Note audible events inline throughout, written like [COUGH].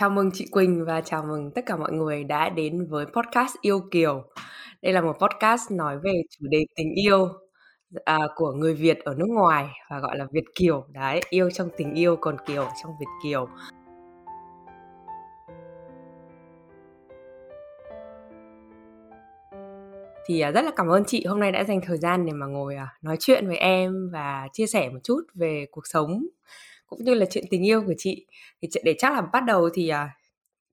chào mừng chị Quỳnh và chào mừng tất cả mọi người đã đến với podcast Yêu Kiều. Đây là một podcast nói về chủ đề tình yêu à, của người Việt ở nước ngoài và gọi là Việt Kiều. Đấy, yêu trong tình yêu còn Kiều trong Việt Kiều. Thì à, rất là cảm ơn chị hôm nay đã dành thời gian để mà ngồi à, nói chuyện với em và chia sẻ một chút về cuộc sống cũng như là chuyện tình yêu của chị thì để chắc là bắt đầu thì à,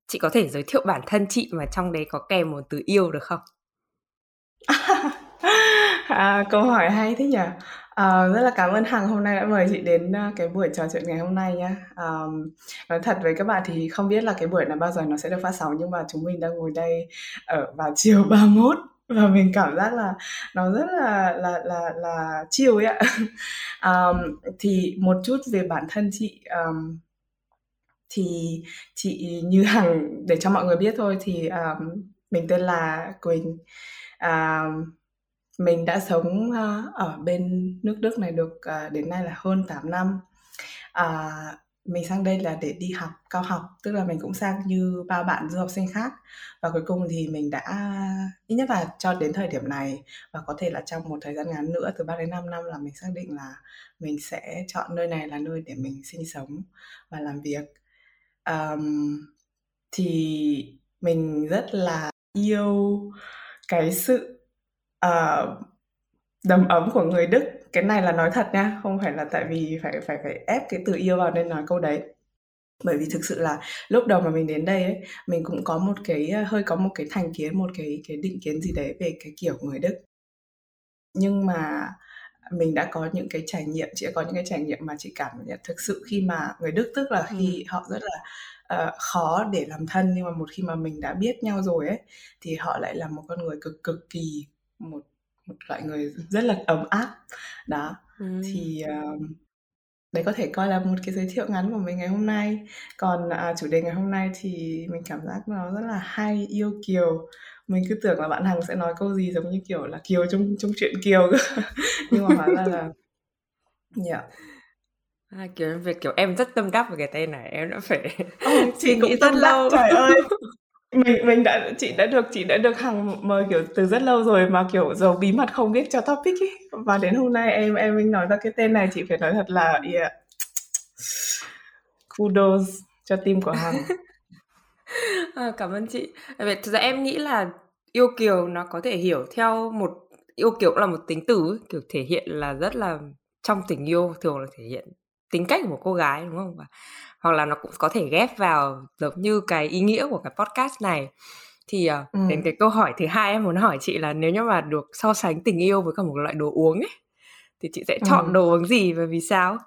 chị có thể giới thiệu bản thân chị mà trong đấy có kèm một từ yêu được không? [LAUGHS] à, câu hỏi hay thế nhỉ? À, rất là cảm ơn Hằng hôm nay đã mời chị đến cái buổi trò chuyện ngày hôm nay nhá. à, nói thật với các bạn thì không biết là cái buổi này bao giờ nó sẽ được phát sóng nhưng mà chúng mình đang ngồi đây ở vào chiều [LAUGHS] 31 và mình cảm giác là nó rất là là là là chiều ấy ạ. [LAUGHS] Um, thì một chút về bản thân chị. Um, thì chị như hằng để cho mọi người biết thôi thì um, mình tên là quỳnh. Um, mình đã sống uh, ở bên nước đức này được uh, đến nay là hơn 8 năm. Uh, mình sang đây là để đi học cao học tức là mình cũng sang như ba bạn du học sinh khác. Và cuối cùng thì mình đã ít nhất là cho đến thời điểm này và có thể là trong một thời gian ngắn nữa từ 3 đến 5 năm là mình xác định là mình sẽ chọn nơi này là nơi để mình sinh sống và làm việc. Um, thì mình rất là yêu cái sự uh, đầm ấm của người Đức cái này là nói thật nha không phải là tại vì phải phải phải ép cái từ yêu vào nên nói câu đấy bởi vì thực sự là lúc đầu mà mình đến đây ấy mình cũng có một cái hơi có một cái thành kiến một cái cái định kiến gì đấy về cái kiểu người Đức nhưng mà mình đã có những cái trải nghiệm chị đã có những cái trải nghiệm mà chị cảm nhận thực sự khi mà người Đức tức là khi ừ. họ rất là uh, khó để làm thân nhưng mà một khi mà mình đã biết nhau rồi ấy thì họ lại là một con người cực cực kỳ một một loại người rất là ấm áp. Đó ừ. thì uh, đấy có thể coi là một cái giới thiệu ngắn của mình ngày hôm nay. Còn à, chủ đề ngày hôm nay thì mình cảm giác nó rất là hay yêu kiều. Mình cứ tưởng là bạn hằng sẽ nói câu gì giống như kiểu là kiều trong trong chuyện kiều [LAUGHS] nhưng mà hóa ra là yeah. À, kiểu việc kiểu em rất tâm đắc về cái tên này em đã phải oh, [LAUGHS] chị nghĩ rất lâu. trời ơi [LAUGHS] mình mình đã chị đã được chị đã được hằng mời kiểu từ rất lâu rồi mà kiểu giấu bí mật không biết cho topic ấy và đến hôm nay em em mình nói ra cái tên này chị phải nói thật là yeah. kudos cho team của hằng. [LAUGHS] À, cảm ơn chị. Vậy thực ra em nghĩ là yêu kiều nó có thể hiểu theo một yêu kiều cũng là một tính từ kiểu thể hiện là rất là trong tình yêu thường là thể hiện tính cách của một cô gái đúng không? Hoặc là nó cũng có thể ghép vào giống như cái ý nghĩa của cái podcast này. Thì uh, ừ. đến cái câu hỏi thứ hai em muốn hỏi chị là nếu như mà được so sánh tình yêu với cả một loại đồ uống ấy thì chị sẽ chọn ừ. đồ uống gì và vì sao?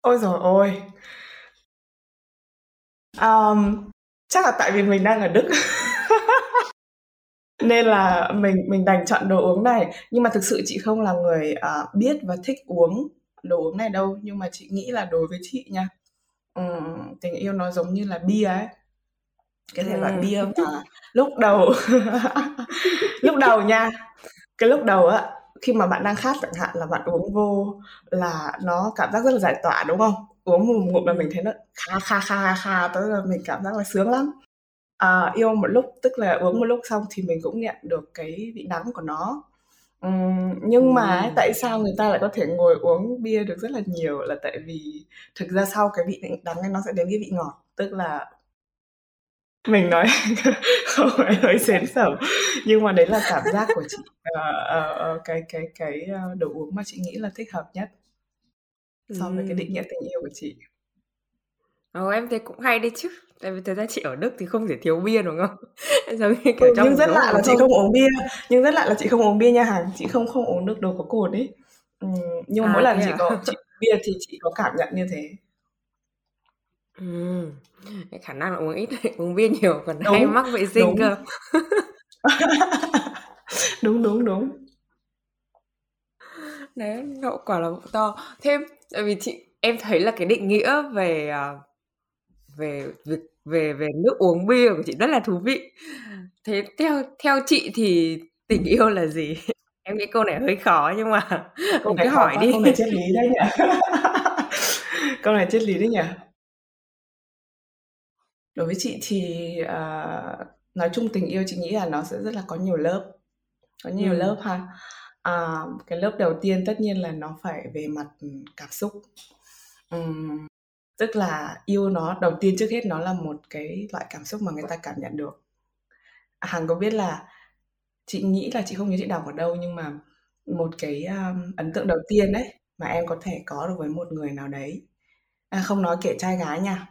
Ôi rồi ôi. Um, chắc là tại vì mình đang ở đức. [LAUGHS] Nên là mình mình đành chọn đồ uống này. Nhưng mà thực sự chị không là người uh, biết và thích uống đồ uống này đâu nhưng mà chị nghĩ là đối với chị nha um, tình yêu nó giống như là bia ấy. Cái thể loại bia mà lúc đầu [LAUGHS] lúc đầu nha cái lúc đầu á khi mà bạn đang khát chẳng hạn là bạn uống vô là nó cảm giác rất là giải tỏa đúng không? Uống một ngụm là mình thấy nó kha kha kha kha tới là mình cảm giác là sướng lắm. À, yêu một lúc tức là uống một lúc xong thì mình cũng nhận được cái vị đắng của nó Nhưng mà Ừm. tại sao người ta lại có thể ngồi uống bia được rất là nhiều là tại vì thực ra sau cái vị đắng ấy nó sẽ đến cái vị ngọt, tức là mình nói [LAUGHS] không phải hơi xến xẩm, nhưng mà đấy là cảm giác của chị, ờ, ờ, ờ, cái cái cái, ơ, đồ uống mà chị nghĩ là thích hợp nhất so với cái định nghĩa tình yêu của chị. Ồ, em thấy cũng hay đấy chứ. Tại vì thực ra chị ở Đức thì không thể thiếu bia đúng không? [LAUGHS] Giống như kiểu ừ, trong nhưng rất lạ là chị không uống bia, nhưng rất lạ là chị không uống bia nha Hằng, chị không không uống được đồ có cồn ấy. Ừ, nhưng à, mỗi lần chị à? có [LAUGHS] chị bia thì chị có cảm nhận như thế. Ừ. Khả năng là uống ít uống bia nhiều còn đúng, hay mắc vệ sinh đúng. cơ. [LAUGHS] đúng đúng đúng. Đấy, hậu quả là to. Thêm tại vì chị em thấy là cái định nghĩa về uh, về việc về về nước uống bia của chị rất là thú vị. Thế theo theo chị thì tình yêu là gì? [LAUGHS] Em nghĩ câu này hơi khó nhưng mà [LAUGHS] câu này cứ hỏi quá, đi. Câu này triết lý đấy nhỉ. [LAUGHS] câu này triết lý đấy nhỉ. Đối với chị thì, ờ, nói chung tình yêu chị nghĩ là nó sẽ rất là có nhiều lớp, có nhiều Ừm. lớp ha. À, cái lớp đầu tiên tất nhiên là nó phải về mặt, cảm xúc. Ừm, tức là yêu nó đầu tiên trước hết nó là một cái loại cảm xúc mà người ta cảm nhận được. Hằng có biết là chị nghĩ là chị không nhớ chị đọc ở đâu nhưng mà một cái, um, ấn tượng đầu tiên đấy mà em có thể có được với một người nào đấy, à, không nói kể trai gái nha,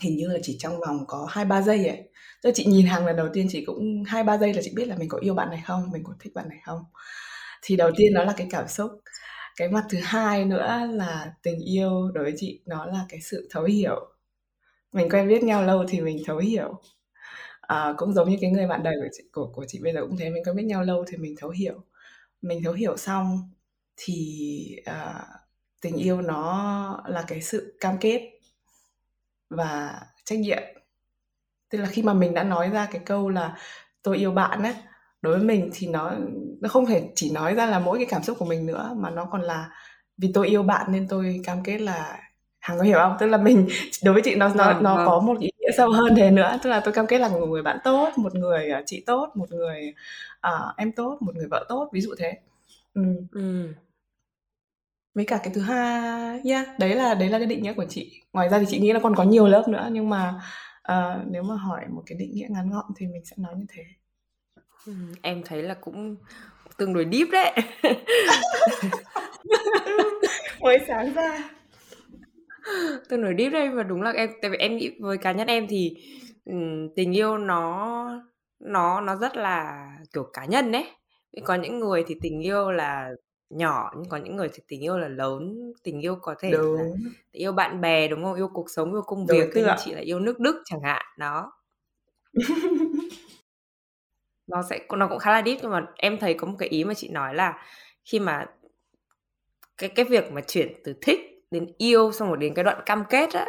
hình như là chỉ trong vòng có 2-3 giây ấy. Tức chị nhìn hàng lần đầu tiên chị cũng 2-3 giây là chị biết là mình có yêu bạn này không, mình có thích bạn này không. Thì đầu tiên đó là cái cảm xúc. Cái mặt thứ hai nữa là tình yêu đối với chị nó là cái sự thấu hiểu. Mình quen biết nhau lâu thì mình thấu hiểu. à, cũng giống như cái người bạn đời của chị của của chị bây giờ cũng thế, mình quen biết nhau lâu thì mình thấu hiểu. Mình thấu hiểu xong thì, à, tình yêu nó là cái sự cam kết và trách nhiệm. Tức là khi mà mình đã nói ra cái câu là "Tôi yêu bạn" ấy đối với mình thì nó nó không thể chỉ nói ra là mỗi cái cảm xúc của mình nữa, mà nó còn là "Vì tôi yêu bạn nên tôi cam kết là" Hằng có hiểu không? Tức là mình đối với chị nó nó Vâng, nó vâng. có một ý nghĩa sâu hơn thế nữa, tức là tôi cam kết là một người bạn tốt, một người, ờ, chị tốt, một người, ờ, em tốt, một người vợ tốt, ví dụ thế. Ừm. Ừm. Với cả cái thứ hai yeah, đấy là đấy là cái định nghĩa của chị. Ngoài ra thì chị nghĩ là còn có nhiều lớp nữa, nhưng mà, ờ, nếu mà hỏi một cái định nghĩa ngắn gọn thì mình sẽ nói như thế. Ừm, em thấy là cũng tương đối deep đấy. [LAUGHS] Mới sáng ra. [LAUGHS] Tương đối deep đấy, và đúng là em tại vì em nghĩ với cá nhân em thì, ừm, tình yêu nó nó nó rất là, kiểu, cá nhân ấy. Có những người thì tình yêu là nhỏ, nhưng có những người thì tình yêu là lớn. Tình yêu có thể là Đúng. yêu bạn bè, đúng không? Yêu cuộc sống, yêu công việc, như tượng. chị là yêu nước Đức chẳng hạn, đó. [LAUGHS] Nó sẽ nó cũng khá là deep, nhưng mà em thấy có một cái ý mà chị nói là khi mà cái cái việc mà chuyển từ thích đến yêu, xong rồi đến cái đoạn cam kết á,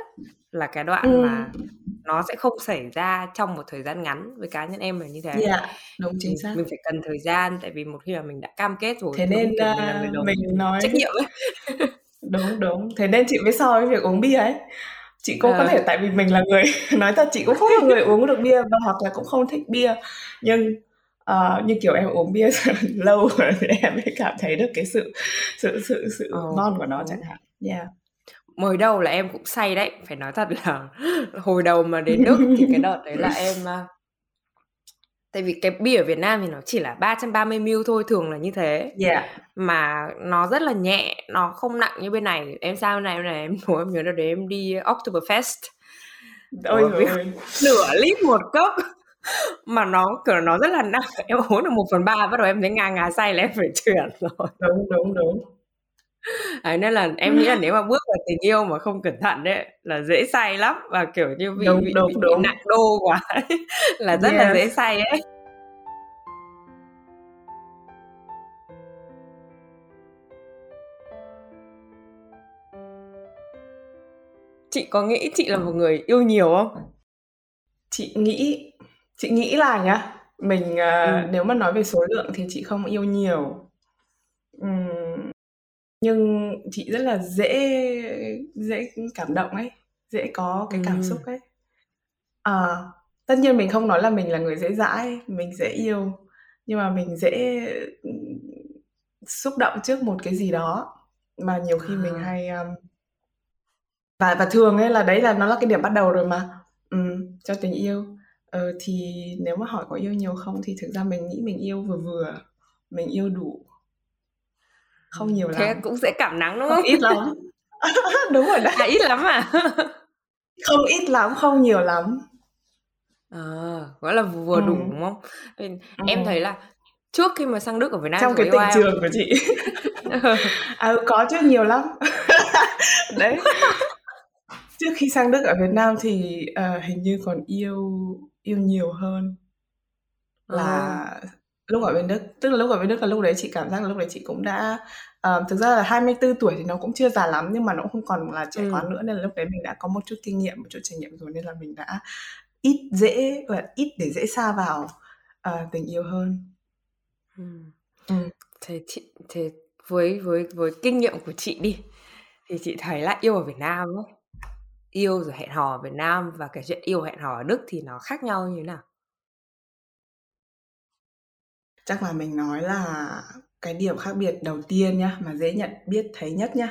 là cái đoạn mà Ừm. nó sẽ không xảy ra trong một thời gian ngắn, với cá nhân em là như thế. Yeah, đúng, chính xác. mình phải cần thời gian, tại vì một khi mà mình đã cam kết rồi, Thế nên, kiểu, mình lớn, mình mình nói trách nhiệm ấy. Đúng, đúng, thế nên chị mới so với việc uống bia ấy. Chị cũng có Ờ. thể tại vì mình là người [LAUGHS] nói thật chị cũng không là người uống được bia và hoặc là cũng không thích bia, nhưng, ờ, như kiểu em uống bia [LAUGHS] lâu rồi thì em mới cảm thấy được cái sự sự sự sự Ờ, ngon của nó đúng. chẳng hạn. Yeah. Mới đầu là em cũng say đấy, phải nói thật là [LAUGHS] hồi đầu mà đến Đức thì cái đợt đấy là em, a tại vì cái bia ở Việt Nam thì nó chỉ là 330 ml thôi, thường là như thế. Yeah. Mà nó rất là nhẹ, nó không nặng như bên này. Em sang bên này bên này em nhớ em nhớ đợt đấy em đi Oktoberfest. Ôi [LAUGHS] nửa lít một cốc, mà nó, kiểu, nó rất là nặng, [LAUGHS] em uống được 1/3 bắt đầu em thấy ngà ngà say là em phải [LAUGHS] chuyển rồi. Đúng, đúng, đúng. Đấy, nên là em nghĩ là nếu mà bước vào tình yêu mà không cẩn thận ấy, là dễ say lắm và, kiểu như, bị Đúng, bị đúng, bị đúng. nặng đô quá ấy, [LAUGHS] là rất là Yes. dễ say ấy. Chị có nghĩ chị là một người yêu nhiều không? Chị nghĩ chị nghĩ là nhá, mình, ờ, Ừm. nếu mà nói về số lượng thì chị không yêu nhiều. Ừm, nhưng chị rất là dễ dễ cảm động ấy, dễ có cái cảm xúc Ừm. ấy. Ờ, tất nhiên mình không nói là mình là người dễ dãi, mình dễ yêu, nhưng mà mình dễ, xúc động trước một cái gì đó, mà nhiều khi mình À. hay, ờm và và thường ấy là đấy là nó là cái điểm bắt đầu rồi mà, ừm, cho tình yêu. Ờ, thì nếu mà hỏi có yêu nhiều không thì thực ra mình nghĩ mình yêu vừa vừa, mình yêu đủ. Không Ừm, nhiều thế lắm. cũng dễ cảm nắng, đúng Không không? ít lắm. [LAUGHS] [LAUGHS] Đúng rồi đấy. À, ít lắm à? [LAUGHS] Không ít lắm, không nhiều lắm. Ờ, gọi là vừa vừa đủ, đúng không? Ừm, em thấy là trước khi mà sang Đức ở Việt Nam Trong cái tình trường của chị. À, ừ, có chứ, nhiều lắm. Đấy. Trước khi sang Đức ở Việt Nam thì, ờ, hình như còn yêu yêu nhiều hơn Ờ. là lúc ở bên Đức. Tức là lúc ở bên Đức là lúc đấy chị cảm giác là lúc đấy chị cũng đã ờ, thực ra là 24 tuổi thì nó cũng chưa già lắm, nhưng mà nó cũng không còn là trẻ quá Ừm. nữa, nên là lúc đấy mình đã có một chút kinh nghiệm, một chút trải nghiệm rồi nên là mình đã ít dễ là, ít để dễ sa vào, ờ, tình yêu hơn. Ừm. Ừm. Thế chị thế với với với kinh nghiệm của chị đi, thì chị thấy là yêu ở Việt Nam ấy yêu rồi hẹn hò ở Việt Nam và cái chuyện yêu hẹn hò ở Đức thì nó khác nhau như thế nào? Chắc là mình nói là cái điểm khác biệt đầu tiên nhá, mà dễ nhận biết thấy nhất nhá,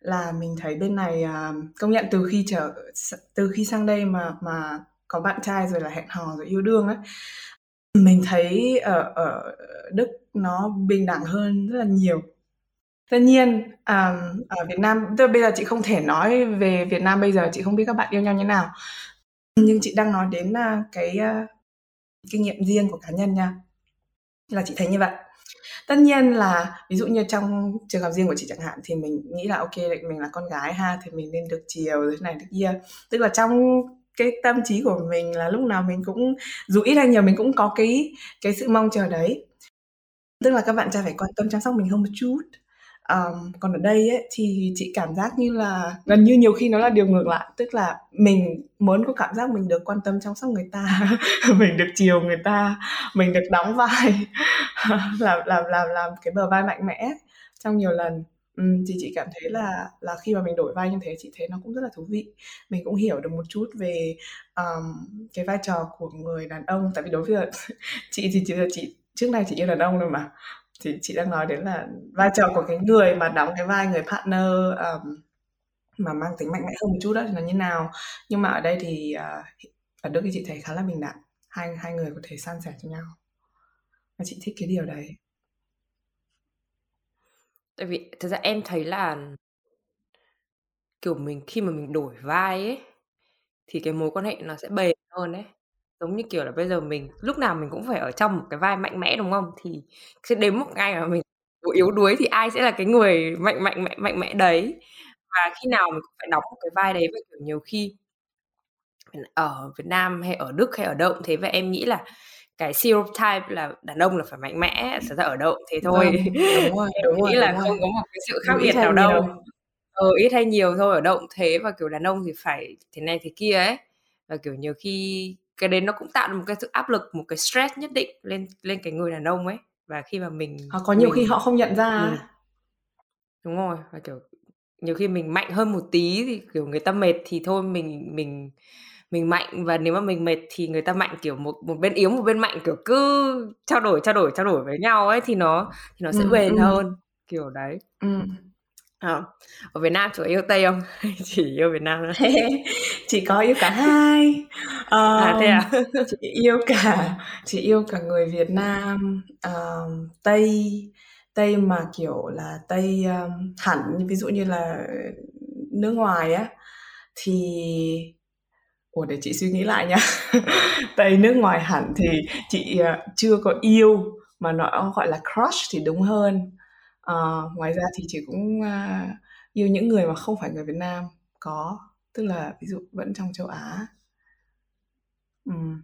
là mình thấy bên này, à, công nhận từ khi trở từ khi sang đây mà mà có bạn trai rồi là hẹn hò rồi yêu đương ấy, mình thấy ở ở Đức nó bình đẳng hơn rất là nhiều. Tất nhiên, um, ở Việt Nam tức là bây giờ chị không thể nói về Việt Nam bây giờ, chị không biết các bạn yêu nhau như nào. Nhưng chị đang nói đến, uh, cái, uh, kinh nghiệm riêng của cá nhân nha. Là chị thấy như vậy. Tất nhiên là ví dụ như trong trường hợp riêng của chị chẳng hạn thì mình nghĩ là ok mình là con gái ha thì mình nên được chiều thế này thế kia. Tức là trong cái tâm trí của mình là lúc nào mình cũng dù ít hay nhiều mình cũng có cái cái sự mong chờ đấy. Tức là các bạn trai phải quan tâm chăm sóc mình hơn một chút. Um, còn ở đây ấy, thì chị cảm giác như là gần như nhiều khi nó là điều ngược lại. Tức là mình muốn có cảm giác mình được quan tâm chăm sóc người ta [LAUGHS] mình được chiều người ta mình được đóng vai [LAUGHS] làm làm làm làm cái bờ vai mạnh mẽ trong nhiều lần. Um, thì chị cảm thấy là là khi mà mình đổi vai như thế chị thấy nó cũng rất là thú vị. Mình cũng hiểu được một chút về um, cái vai trò của người đàn ông. Tại vì đối với chị thì chị, chị trước nay chị yêu đàn ông rồi mà thì chị đang nói đến là vai trò của cái người mà đóng cái vai người partner um, mà mang tính mạnh mẽ hơn một chút đó thì là như nào. Nhưng mà ở đây thì uh, ở Đức thì chị thấy khá là bình đẳng. Hai hai người có thể san sẻ cho nhau. Và chị thích cái điều đấy. Tại vì thực ra em thấy là kiểu mình khi mà mình đổi vai ấy thì cái mối quan hệ nó sẽ bền hơn đấy giống như kiểu là bây giờ mình lúc nào mình cũng phải ở trong một cái vai mạnh mẽ đúng không? Thì sẽ đến một ngày mà mình yếu đuối thì ai sẽ là cái người mạnh mạnh mạnh mạnh mẽ đấy? Và khi nào mình cũng phải đóng một cái vai đấy và kiểu nhiều khi ở Việt Nam hay ở Đức hay ở đâu thế và em nghĩ là cái stereotype là đàn ông là phải mạnh mẽ thật ra ở đâu thế thôi. Vâng, đúng rồi, [LAUGHS] đúng em nghĩ rồi, là đúng không rồi. có một cái sự khác Đúng, biệt nào đâu. ờ ít hay nhiều thôi ở cũng thế và kiểu đàn ông thì phải thế này thế kia ấy. Và kiểu nhiều khi cái đấy nó cũng tạo được một cái sự áp lực một cái stress nhất định lên lên cái người đàn ông ấy và khi mà mình Hoặc có nhiều mình khi họ không nhận ra ừ. đúng rồi và kiểu nhiều khi mình mạnh hơn một tí thì kiểu người ta mệt thì thôi mình mình mình mạnh và nếu mà mình mệt thì người ta mạnh kiểu một một bên yếu một bên mạnh kiểu cứ trao đổi trao đổi trao đổi với nhau ấy thì nó thì nó sẽ Ừ, bền ừ. hơn kiểu đấy Ừ. à, ở Việt Nam chủ yêu Tây không? [LAUGHS] Chỉ yêu Việt Nam thôi? [LAUGHS] Chị có yêu cả hai. À thế à? [LAUGHS] um, chị yêu cả chị yêu cả người Việt Nam um, Tây Tây mà kiểu là Tây um, hẳn như ví dụ như là nước ngoài á thì Ủa để chị suy nghĩ lại nha. Tây nước ngoài hẳn thì chị uh, chưa có yêu mà nó gọi là crush thì đúng hơn uh, ngoài ra thì chị cũng uh, yêu những người mà không phải người Việt Nam có tức là ví dụ vẫn trong châu Á Ừm.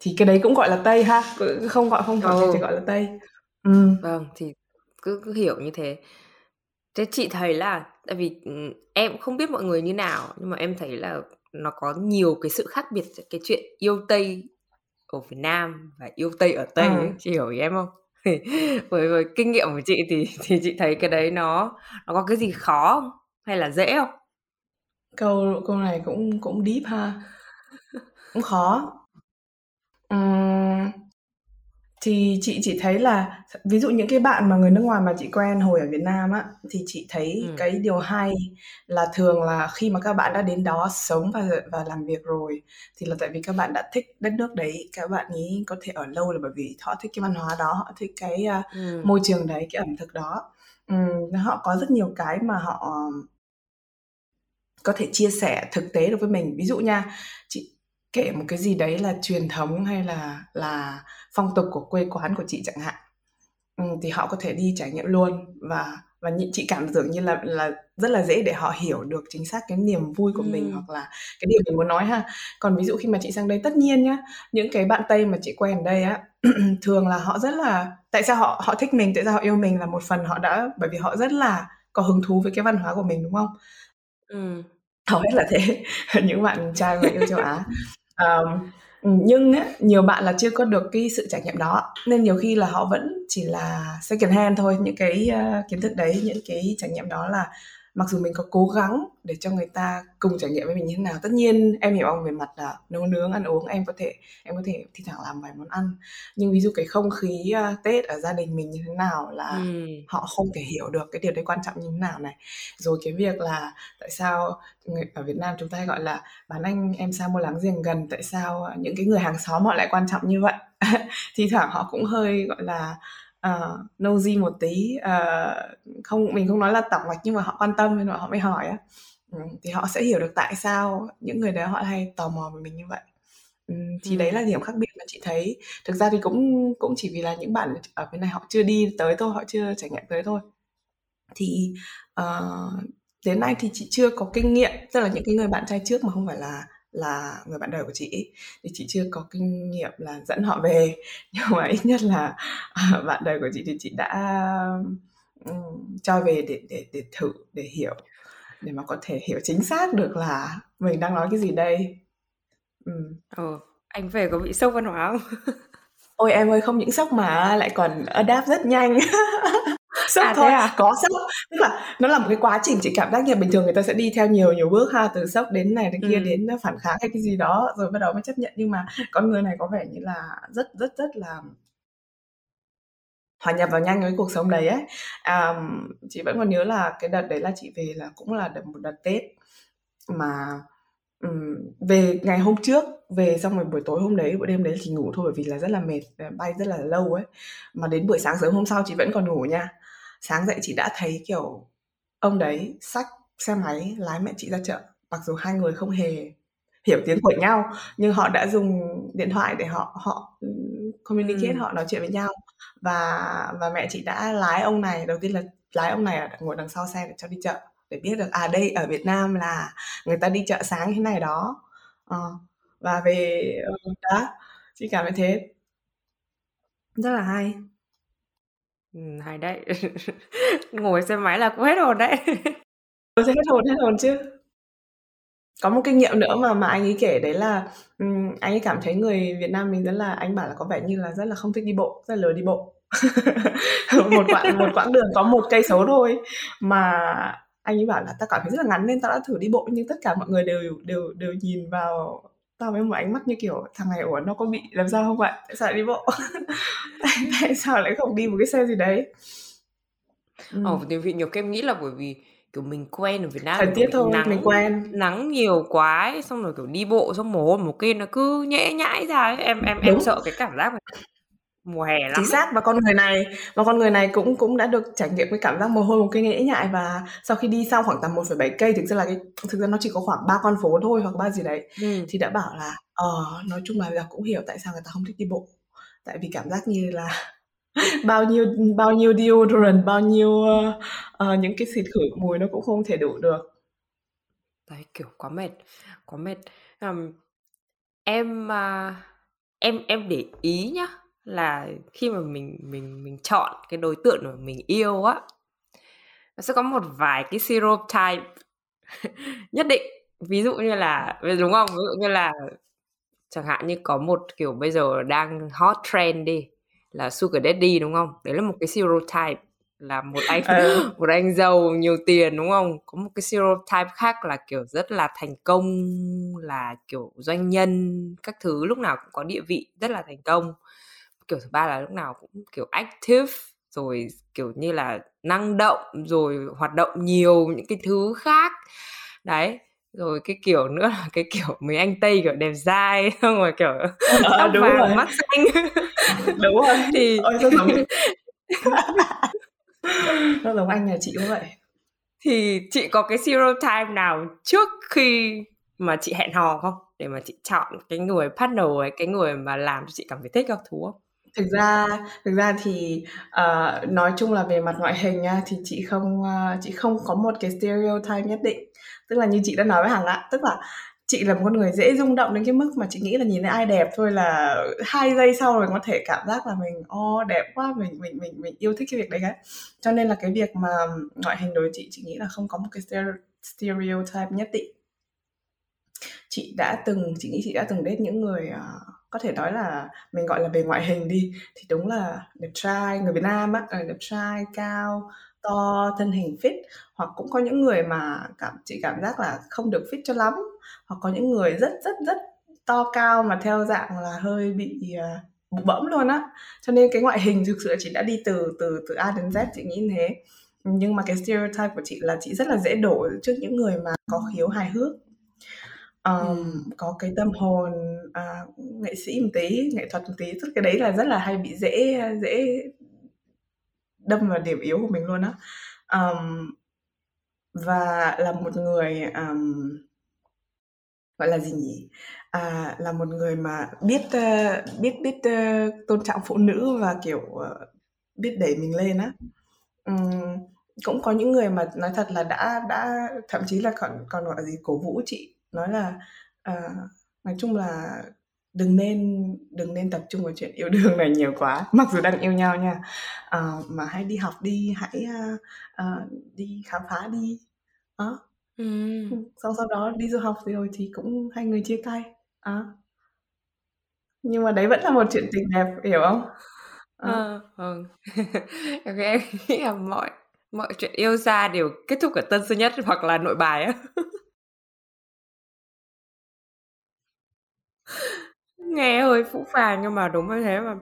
thì cái đấy cũng gọi là Tây ha không gọi không phải ừ. thì gọi là Tây Ừm. vâng thì cứ cứ hiểu như thế thế chị thấy là tại vì ừ, em không biết mọi người như nào nhưng mà em thấy là nó có nhiều cái sự khác biệt giữa cái chuyện yêu Tây ở Việt Nam và yêu Tây ở Tây Ừ. ấy. chị hiểu ý em không [LAUGHS] với với kinh nghiệm của chị thì [LAUGHS] thì chị thấy cái đấy nó nó có cái gì khó không? Hay là dễ không? Câu câu này cũng cũng deep ha. [LAUGHS] Cũng khó. Ừm, thì chị chỉ thấy là ví dụ những cái bạn mà người nước ngoài mà chị quen hồi ở Việt Nam á thì chị thấy ừ. cái điều hay là thường là khi mà các bạn đã đến đó sống và và làm việc rồi thì là tại vì các bạn đã thích đất nước đấy các bạn ấy có thể ở lâu là bởi vì họ thích cái văn hóa đó họ thích cái uh, Ừ. môi trường đấy cái ẩm thực đó Ừm, họ có rất nhiều cái mà họ có thể chia sẻ thực tế được với mình ví dụ nha chị kể một cái gì đấy là truyền thống hay là là phong tục của quê quán của chị chẳng hạn. Ừ, thì họ có thể đi trải nghiệm luôn và và nhị- chị cảm tưởng như là là rất là dễ để họ hiểu được chính xác cái niềm vui của mình Ừ. hoặc là cái điều mình muốn nói ha. Còn ví dụ khi mà chị sang đây tất nhiên nhá những cái bạn tây mà chị quen ở đây á [CLEARS THROAT] thường là họ rất là tại sao họ họ thích mình tại sao họ yêu mình là một phần họ đã bởi vì họ rất là có hứng thú với cái văn hóa của mình đúng không? Ừ. hầu hết là thế. [LAUGHS] Những bạn trai mà yêu châu Á um, nhưng á, nhiều bạn là chưa có được cái sự trải nghiệm đó nên nhiều khi là họ vẫn chỉ là second hand thôi những cái uh, kiến thức đấy những cái trải nghiệm đó là mặc dù mình có cố gắng để cho người ta cùng trải nghiệm với mình như thế nào tất nhiên em hiểu ông về mặt là nấu nướng ăn uống em có thể em có thể thi thoảng làm vài món ăn. Nhưng ví dụ cái không khí uh, tết ở gia đình mình như thế nào là ừ. họ không thể hiểu được cái điều đấy quan trọng như thế nào này. Rồi cái việc là tại sao người ở Việt Nam chúng ta hay gọi là bán anh em sao mua láng giềng gần tại sao những cái người hàng xóm họ lại quan trọng như vậy? [LAUGHS] Thì thoảng họ cũng hơi gọi là uh, nosy một tí uh, không mình không nói là tỏng mạch nhưng mà họ quan tâm nên họ mới hỏi á. Ừ, thì họ sẽ hiểu được tại sao những người đó họ hay tò mò về mình như vậy. Ừ, thì ừ. đấy là điểm khác biệt mà chị thấy. Thực ra thì cũng cũng chỉ vì là những bạn ở bên này họ chưa đi tới thôi họ chưa trải nghiệm tới thôi. Thì uh, đến nay thì chị chưa có kinh nghiệm tức là những cái người bạn trai trước mà không phải là là người bạn đời của chị thì chị chưa có kinh nghiệm là dẫn họ về [LAUGHS] nhưng mà ít nhất là uh, bạn đời của chị thì chị đã um, cho về để để để thử để hiểu để mà có thể hiểu chính xác được là mình đang nói cái gì đây. Ừ. ừ anh về có bị sốc văn hóa không? [LAUGHS] Ôi em ơi không những sốc mà lại còn adapt rất nhanh [LAUGHS] sốc à, thôi. à? có sốc. Tức là nó là một cái quá trình chị cảm giác như bình thường người ta sẽ đi theo nhiều nhiều bước ha từ sốc đến này đến kia ừ. đến phản kháng hay cái gì đó rồi bắt đầu mới chấp nhận. Nhưng mà con người này có vẻ như là rất rất rất là hòa nhập vào nhanh với cuộc sống đấy ấy. À, chị vẫn còn nhớ là cái đợt đấy là chị về là cũng là đợt một đợt tết mà um, về ngày hôm trước về xong rồi buổi tối hôm đấy buổi đêm đấy chị ngủ thôi bởi vì là rất là mệt bay rất là lâu ấy. Mà đến buổi sáng sớm hôm sau chị vẫn còn ngủ nha sáng dậy chị đã thấy kiểu ông đấy xách xe máy lái mẹ chị ra chợ mặc dù hai người không hề hiểu tiếng của nhau nhưng họ đã dùng điện thoại để họ họ communicate ừ. họ nói chuyện với nhau. Và và mẹ chị đã lái ông này đầu tiên là lái ông này ngồi đằng sau xe để cho đi chợ để biết được à đây ở Việt Nam là người ta đi chợ sáng thế này đó. À, và về đó chị cảm thấy thế. Rất là hay Ừ, hay đấy. [LAUGHS] Ngồi xe máy là cũng hết hồn đấy. [LAUGHS] Tôi sẽ hết hồn, hết hồn chứ. Có một kinh nghiệm nữa mà mà anh ấy kể đấy là, um, anh ấy cảm thấy người Việt Nam mình rất là anh bảo là có vẻ như là rất là không thích đi bộ, rất là lười đi bộ. [LAUGHS] Một quãng một quãng đường có một cây số thôi mà anh ấy bảo là ta cảm thấy rất là ngắn nên ta đã thử đi bộ nhưng tất cả mọi người đều đều đều nhìn vào tao với một ánh mắt như kiểu thằng này ủa nó có bị làm sao không vậy tại sao lại đi bộ [LAUGHS] tại, tại sao lại không đi một cái xe gì đấy ừ. Ồ, thì vì nhiều em nghĩ là bởi vì kiểu mình quen ở Việt Nam thời tiết thôi nắng, mình quen nắng nhiều quá ấy, xong rồi kiểu đi bộ xong mồ hôi một kia nó cứ nhễ nhãi ra ấy. em em Đúng. em sợ cái cảm giác này mùa hè lắm chính xác và con người này và con người này cũng cũng đã được trải nghiệm cái cảm giác mồ hôi một cây nhễ nhại. Và sau khi đi xong khoảng tầm 1,7 cây thực ra là cái thực ra nó chỉ có khoảng ba con phố thôi hoặc ba gì đấy ừ. thì đã bảo là ờ nói chung là cũng hiểu tại sao người ta không thích đi bộ. Tại vì cảm giác như là [LAUGHS] bao nhiêu bao nhiêu deodorant bao nhiêu uh, uh, những cái xịt khử mùi nó cũng không thể đủ được. Đấy kiểu quá mệt quá mệt. Um, em uh, em em để ý nhá là khi mà mình mình mình chọn cái đối tượng mà mình yêu á nó sẽ có một vài cái stereotype [LAUGHS] nhất định. Ví dụ như là đúng không? Ví dụ như là chẳng hạn như có một kiểu bây giờ đang hot trend đi là sugar daddy đúng không? Đấy là một cái stereotype là một anh [LAUGHS] ừ. [LAUGHS] một anh giàu nhiều tiền đúng không? Có một cái stereotype khác là kiểu rất là thành công là kiểu doanh nhân các thứ lúc nào cũng có địa vị rất là thành công kiểu thứ ba là lúc nào cũng kiểu active rồi kiểu như là năng động rồi hoạt động nhiều những cái thứ khác. Đấy rồi cái kiểu nữa là cái kiểu mấy anh tây kiểu đẹp dai [LAUGHS] xong rồi kiểu ờ, tóc đúng vàng rồi. mắt xanh. [LAUGHS] Đúng rồi. Thì Ôi, sao giống nó [LAUGHS] giống anh nhà chị cũng vậy? Thì chị có cái stereotype nào trước khi mà chị hẹn hò không? Để mà chị chọn cái người partner ấy cái người mà làm cho chị cảm thấy thích các thú không Thực ra thực ra thì, ờ, nói chung là về mặt ngoại hình nha, thì chị không, ơ, chị không có một cái stereotype nhất định. Tức là như chị đã nói với Hằng ạ, tức là chị là một con người dễ rung động đến cái mức mà chị nghĩ là nhìn thấy ai đẹp thôi là hai giây sau rồi có thể cảm giác là mình, ô, đẹp quá, mình mình mình mình yêu thích cái việc đấy cái Cho nên là cái việc mà ngoại hình đối với chị, chị nghĩ là không có một cái stereotype nhất định. Chị đã từng chị nghĩ chị đã từng date những người, ờ có thể nói là mình gọi là về ngoại hình đi thì đúng là đẹp trai người Việt Nam á đẹp trai cao to thân hình fit. Hoặc cũng có những người mà cảm chị cảm giác là không được fit cho lắm. Hoặc có những người rất rất rất to cao mà theo dạng là hơi bị uh, bụ bẫm luôn á. Cho nên cái ngoại hình thực sự chị đã đi từ từ từ A đến Z chị nghĩ như thế. Nhưng mà cái stereotype của chị là chị rất là dễ đổ trước những người mà có khiếu hài hước um, ừ. có cái tâm hồn uh, nghệ sĩ một tí nghệ thuật một tí tức cái đấy là rất là hay bị dễ dễ đâm vào điểm yếu của mình luôn á. Um, và là một người um, gọi là gì nhỉ? À, là một người mà biết uh, biết biết uh, tôn trọng phụ nữ và kiểu uh, biết đẩy mình lên á. Um, cũng có những người mà nói thật là đã đã thậm chí là còn còn gọi là gì cổ vũ chị nói là uh, nói chung là đừng nên đừng nên tập trung vào chuyện yêu đương này nhiều quá mặc dù đang yêu nhau nha uh, mà hãy đi học đi hãy uh, uh, đi khám phá đi đó ừ. sau sau đó đi du học rồi thì cũng hai người chia tay à. nhưng mà đấy vẫn là một chuyện tình đẹp hiểu không. À, ừ. [LAUGHS] em nghĩ là mọi mọi chuyện yêu xa đều kết thúc ở tân sơn nhất hoặc là nội bài á [LAUGHS] nghe hơi phũ phàng nhưng mà đúng như thế mà.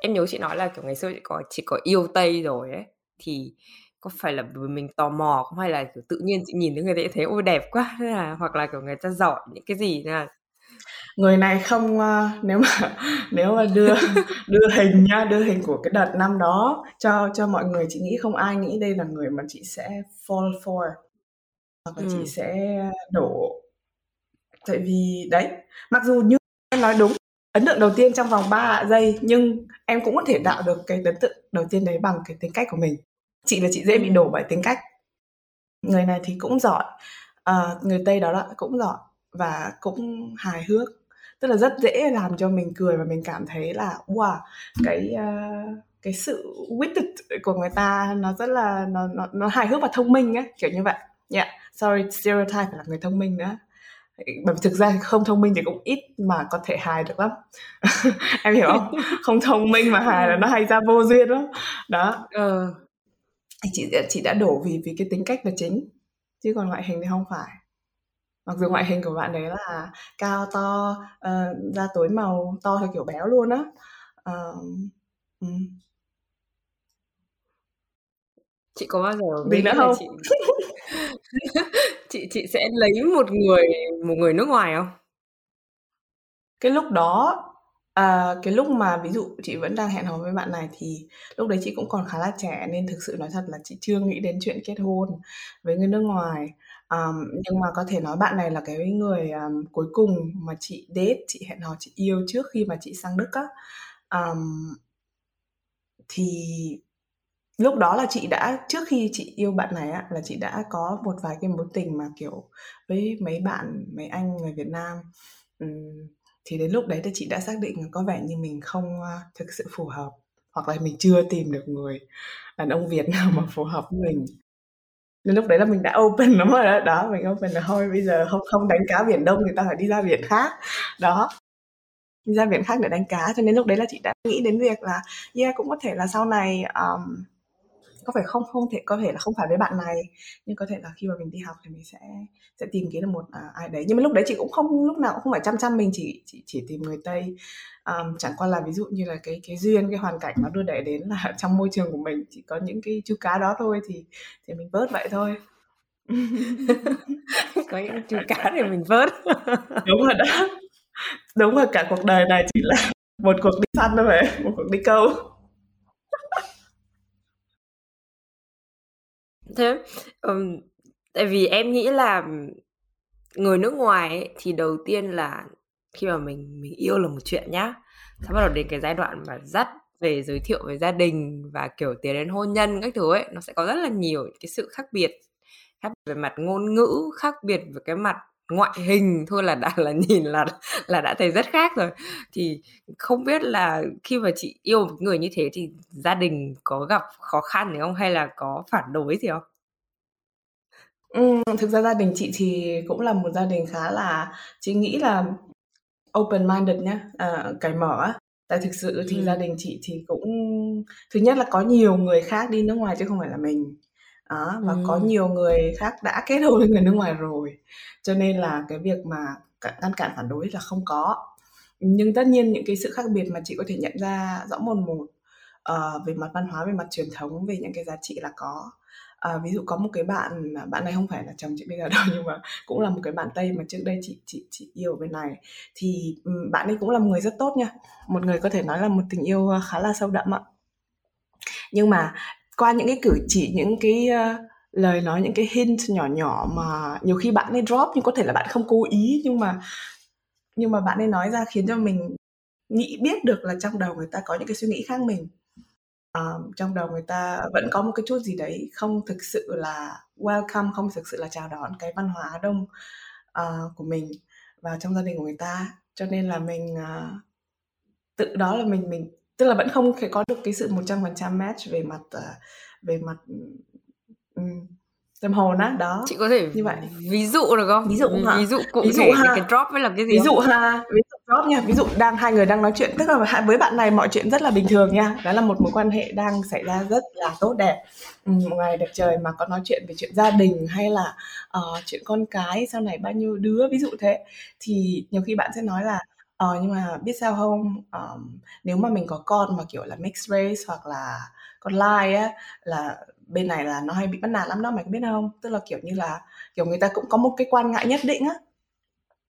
Em nhớ chị nói là kiểu ngày xưa chị có chị có yêu tây rồi ấy thì có phải là vì mình tò mò không? Hay là kiểu tự nhiên chị nhìn thấy người ta thấy ôi đẹp quá! Là hoặc là kiểu người ta giỏi những cái gì là người này không uh, nếu mà [LAUGHS] nếu mà đưa [LAUGHS] đưa hình nha đưa hình của cái đợt năm đó cho cho mọi người chị nghĩ không ai nghĩ đây là người mà chị sẽ fall for hoặc là ừ. chị sẽ đổ tại vì đấy mặc dù như em nói đúng ấn tượng đầu tiên trong vòng 3 giây nhưng em cũng có thể tạo được cái ấn tượng đầu tiên đấy bằng cái tính cách của mình. Chị là chị dễ bị đổ bởi tính cách. Người này thì cũng giỏi à, người tây đó là cũng giỏi và cũng hài hước tức là rất dễ làm cho mình cười và mình cảm thấy là wow cái uh, cái sự witted của người ta nó rất là nó nó, nó hài hước và thông minh á kiểu như vậy. Yeah sorry stereotype là người thông minh nữa bởi vì thực ra không thông minh thì cũng ít mà có thể hài được lắm. [LAUGHS] Em hiểu không? [LAUGHS] Không thông minh mà hài là nó hay ra vô duyên lắm. Đó. Ừ. chị chị đã đổ vì vì cái tính cách là chính chứ còn ngoại hình thì không phải. Mặc dù ngoại hình của bạn đấy là cao to uh, da tối màu to theo kiểu béo luôn á. Uh, um. chị có bao giờ nghĩ nữa không? chị [LAUGHS] [LAUGHS] chị chị sẽ lấy một người một người nước ngoài không? Cái lúc đó à, cái lúc mà ví dụ chị vẫn đang hẹn hò với bạn này thì lúc đấy chị cũng còn khá là trẻ nên thực sự nói thật là chị chưa nghĩ đến chuyện kết hôn với người nước ngoài. Um, nhưng mà có thể nói bạn này là cái người um, cuối cùng mà chị date chị hẹn hò chị yêu trước khi mà chị sang đức á. Um, thì lúc đó là chị đã trước khi chị yêu bạn này á là chị đã có một vài cái mối tình mà kiểu với mấy bạn mấy anh người Việt Nam. Thì đến lúc đấy thì chị đã xác định là có vẻ như mình không thực sự phù hợp hoặc là mình chưa tìm được người đàn ông Việt nào mà phù hợp với mình. Nên lúc đấy là mình đã open lắm rồi đó đó mình open là thôi bây giờ không không đánh cá biển đông thì ta phải đi ra biển khác. Đó đi ra biển khác để đánh cá cho nên lúc đấy là chị đã nghĩ đến việc là yeah cũng có thể là sau này um, có phải không? Không thể có thể là không phải với bạn này nhưng có thể là khi mà mình đi học thì mình sẽ sẽ tìm kiếm được một uh, ai đấy. Nhưng mà lúc đấy chị cũng không lúc nào cũng không phải chăm chăm mình chỉ chỉ chỉ tìm người tây. Um, chẳng qua là ví dụ như là cái cái duyên cái hoàn cảnh nó đưa đẩy đến là [LAUGHS] trong môi trường của mình chỉ có những cái chú cá đó thôi thì thì mình vớt vậy thôi. [LAUGHS] Có những chú cá để mình vớt. [LAUGHS] Đúng rồi đó. Đúng rồi cả cuộc đời này chỉ là một cuộc đi săn thôi vậy một cuộc đi câu thế um, tại vì em nghĩ là người nước ngoài ấy, thì đầu tiên là khi mà mình mình yêu là một chuyện nhá. Sau bắt đầu đến cái giai đoạn mà dắt về giới thiệu về gia đình và kiểu tiến đến hôn nhân các thứ ấy nó sẽ có rất là nhiều cái sự khác biệt. Khác biệt về mặt ngôn ngữ khác biệt về cái mặt ngoại hình thôi là đã là nhìn là là đã thấy rất khác rồi. Thì không biết là khi mà chị yêu một người như thế thì gia đình có gặp khó khăn gì không? Hay là có phản đối gì không? Ừ, thực ra gia đình chị thì cũng là một gia đình khá là chị nghĩ là open minded nhá uh, cởi mở á. Tại thực sự thì ừ. gia đình chị thì cũng thứ nhất là có nhiều người khác đi nước ngoài chứ không phải là mình đó, và ừ. có nhiều người khác đã kết hôn với người nước ngoài rồi. Cho nên là cái việc mà ngăn cản phản đối là không có. Nhưng tất nhiên những cái sự khác biệt mà chị có thể nhận ra rõ mồn một uh, về mặt văn hóa về mặt truyền thống về những cái giá trị là có. À, ví dụ có một cái bạn bạn này không phải là chồng chị bây giờ đâu [LAUGHS] nhưng mà cũng là một cái bạn tây mà trước đây chị chị chị yêu bên này. Thì bạn ấy cũng là một người rất tốt nha. Một người có thể nói là một tình yêu khá là sâu đậm ạ. Nhưng mà qua những cái cử chỉ những cái uh, lời nói những cái hint nhỏ nhỏ mà nhiều khi bạn ấy drop nhưng có thể là bạn không cố ý nhưng mà nhưng mà bạn ấy nói ra khiến cho mình nghĩ biết được là trong đầu người ta có những cái suy nghĩ khác mình. Uh, trong đầu người ta vẫn có một cái chút gì đấy không thực sự là welcome không thực sự là chào đón cái văn hóa đông uh, của mình vào trong gia đình của người ta. Cho nên là mình uh, tự đó là mình mình tức là vẫn không thể có được cái sự 100% match về mặt uh, về mặt um, tâm hồn á. Đó chị có thể như vậy. ví dụ được không? Ví dụ hả? ví dụ cụ ví dụ thể ha. cái drop với là cái gì ví dụ ha. Ví dụ drop nha. Ví dụ đang hai người đang nói chuyện. Tức là với bạn này mọi chuyện rất là bình thường nha. Đó là một mối quan hệ đang xảy ra rất là tốt đẹp. Một ngày đẹp trời mà có nói chuyện về chuyện gia đình hay là uh, chuyện con cái sau này bao nhiêu đứa ví dụ thế. Thì nhiều khi bạn sẽ nói là ờ nhưng mà biết sao không? Um, nếu mà mình có con mà kiểu là mixed race hoặc là con lai á là bên này là nó hay bị bắt nạt lắm đó mày có biết không? Tức là kiểu như là kiểu người ta cũng có một cái quan ngại nhất định á.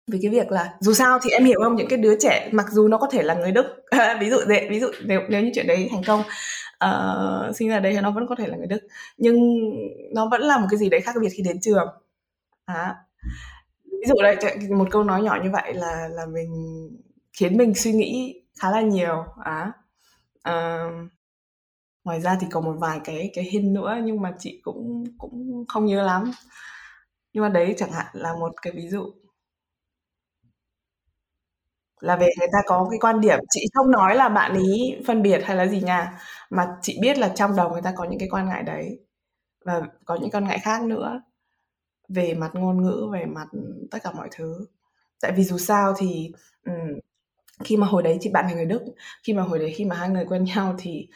Vì cái việc là dù sao thì em hiểu không? Những cái đứa trẻ mặc dù nó có thể là người đức [LAUGHS] ví dụ dễ ví dụ nếu nếu như chuyện đấy thành công uh, sinh ra đây thì nó vẫn có thể là người đức. Nhưng nó vẫn là một cái gì đấy khác biệt khi đến trường. À, ví dụ đây một câu nói nhỏ như vậy là là mình khiến mình suy nghĩ khá là nhiều á. À, uh, ngoài ra thì còn một vài cái cái hình nữa nhưng mà chị cũng cũng không nhớ lắm. Nhưng mà đấy chẳng hạn là một cái ví dụ. Là về người ta có cái quan điểm chị không nói là bạn ý phân biệt hay là gì nha mà chị biết là trong đầu người ta có những cái quan ngại đấy và có những quan ngại khác nữa về mặt ngôn ngữ về mặt tất cả mọi thứ. Tại vì dù sao thì um, khi mà hồi đấy chị bạn là người đức khi mà hồi đấy khi mà hai người quen nhau thì